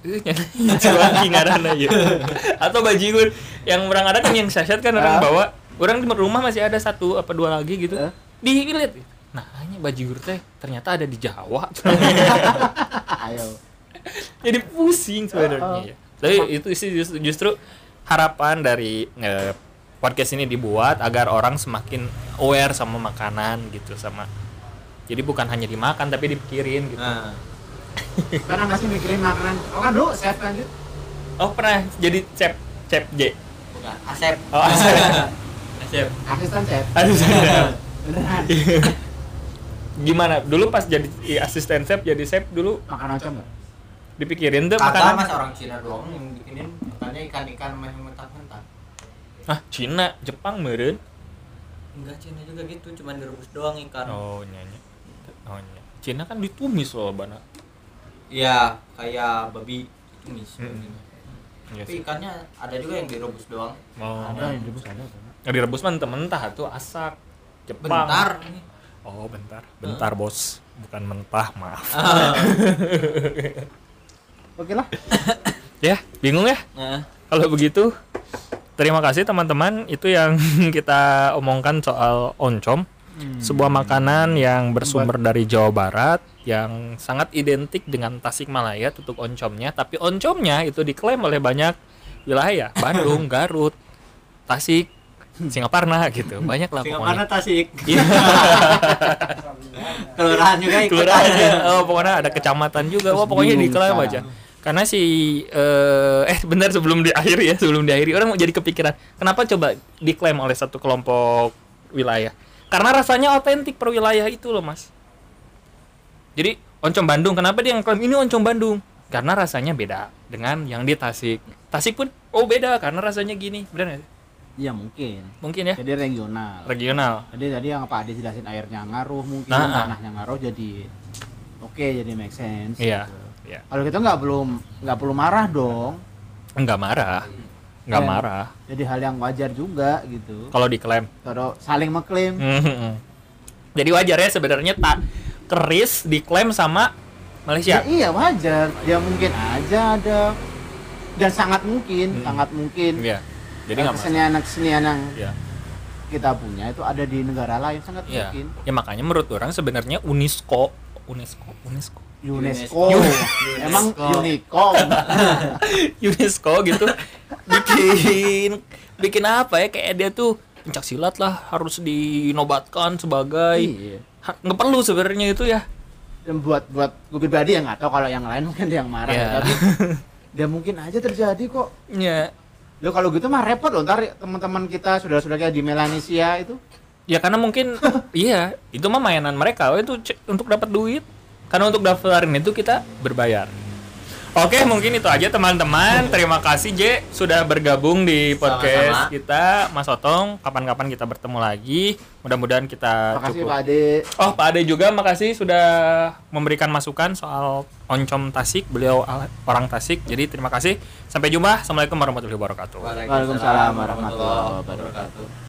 Eh, <laughs> cuangki ngaranna ya. Atau bajigur yang orang ada kan yang sasyat kan orang Ah. bawa. Orang di rumah masih ada satu apa dua lagi gitu. Ah. dilihat nah ini bajigur teh ternyata ada di Jawa. <laughs> Ayo. jadi pusing sebenarnya ya. Tapi itu sih justru, justru harapan dari eh, podcast ini dibuat agar orang semakin aware sama makanan gitu sama jadi bukan hanya dimakan tapi dipikirin gitu. nah <laughs> Karena nggak sih mikirin makanan. Oh kan dulu chef lanjut. Oh pernah jadi chef chef J. bukan asep Oh asep. <laughs> asep Asisten chef. <laughs> Aduh saya. Beneran. Gimana? Dulu pas jadi asisten chef jadi chef dulu Makan oncom nggak? Dipikirin tuh kata makanan. mas orang Cina doang yang bikinin katanya ikan-ikan meh mentah-mentah Ah, Cina, Jepang meureun. enggak Cina juga gitu cuman direbus doang ikan Oh, nyanyi. Oh, nyanyi. Cina kan ditumis loh, Bana. iya kayak babi tumis Mm-mm. Iya tapi sih. ikannya ada juga yang direbus doang Oh. Ada yang direbus ada. Yang direbus mentah-mentah tuh asak. Jepang. bentar Oh, bentar. Bentar, Bos. Bukan mentah, maaf. <laughs> Oke lah. <laughs> ya, bingung ya? nah Kalau begitu, terima kasih teman-teman. Itu yang <laughs> kita omongkan soal oncom. Sebuah makanan yang bersumber dari Jawa Barat yang sangat identik dengan Tasikmalaya tutuk oncomnya, tapi oncomnya itu diklaim oleh banyak wilayah, <laughs> Bandung, Garut, Tasik, Singaparna gitu. Banyak lah pokoknya. Singaparna Tasik Iya. kelurahan juga ikut kelurahan oh pokoknya ada kecamatan juga wah pokoknya diklaim aja karena si eh eh benar sebelum diakhiri ya sebelum diakhiri orang mau jadi kepikiran kenapa coba diklaim oleh satu kelompok wilayah karena rasanya otentik per wilayah itu loh mas jadi oncom Bandung kenapa dia ngeklaim ini oncom Bandung karena rasanya beda dengan yang di Tasik Tasik pun oh beda karena rasanya gini benar nggak sih? Iya mungkin. mungkin ya Jadi regional. regional Jadi tadi yang Pak Ade jelasin airnya ngaruh mungkin Nah. tanahnya ngaruh jadi oke jadi make sense. iya gitu. Iya Kalau kita nggak belum nggak perlu marah dong. nggak marah nggak Iya. marah Jadi hal yang wajar juga gitu. kalau diklaim Kalau saling mengklaim Mhm. Jadi wajar ya sebenarnya tak keris diklaim sama Malaysia. Ya, iya wajar. Ya mungkin aja ada dan sangat mungkin, Mm. sangat mungkin. Iya. Jadi nggak kesenian kesenian yang Iya. kita punya itu ada di negara lain sangat Iya. mungkin. Ya makanya menurut orang sebenarnya UNESCO, UNESCO, UNESCO, UNESCO. UNESCO. Emang unicorn. <laughs> UNESCO gitu bikin bikin apa ya kayak dia tuh pencak silat lah harus dinobatkan sebagai iya. Nggak perlu sebenarnya itu ya. Dan buat buat gue pribadi ya nggak tahu kalau yang lain mungkin dia yang marah ya, Iya. tapi dia <laughs> mungkin aja terjadi kok. Ya. Lo kalau gitu mah repot loh ntar teman-teman kita saudara-saudara kita di Melanesia itu Ya karena mungkin <laughs> iya, itu mah mainan mereka oh, itu untuk dapat duit. Karena untuk daftarin itu kita berbayar. Oke, mungkin itu aja teman-teman. Terima kasih J sudah bergabung di podcast Sama-sama. kita. Mas Otong, kapan-kapan kita bertemu lagi. Mudah-mudahan kita makasih cukup. Pak Ade Oh, Pak Ade juga makasih sudah memberikan masukan soal oncom Tasik. Beliau orang Tasik. Jadi terima kasih. Sampai jumpa. Assalamualaikum warahmatullahi wabarakatuh. Waalaikumsalam warahmatullahi wabarakatuh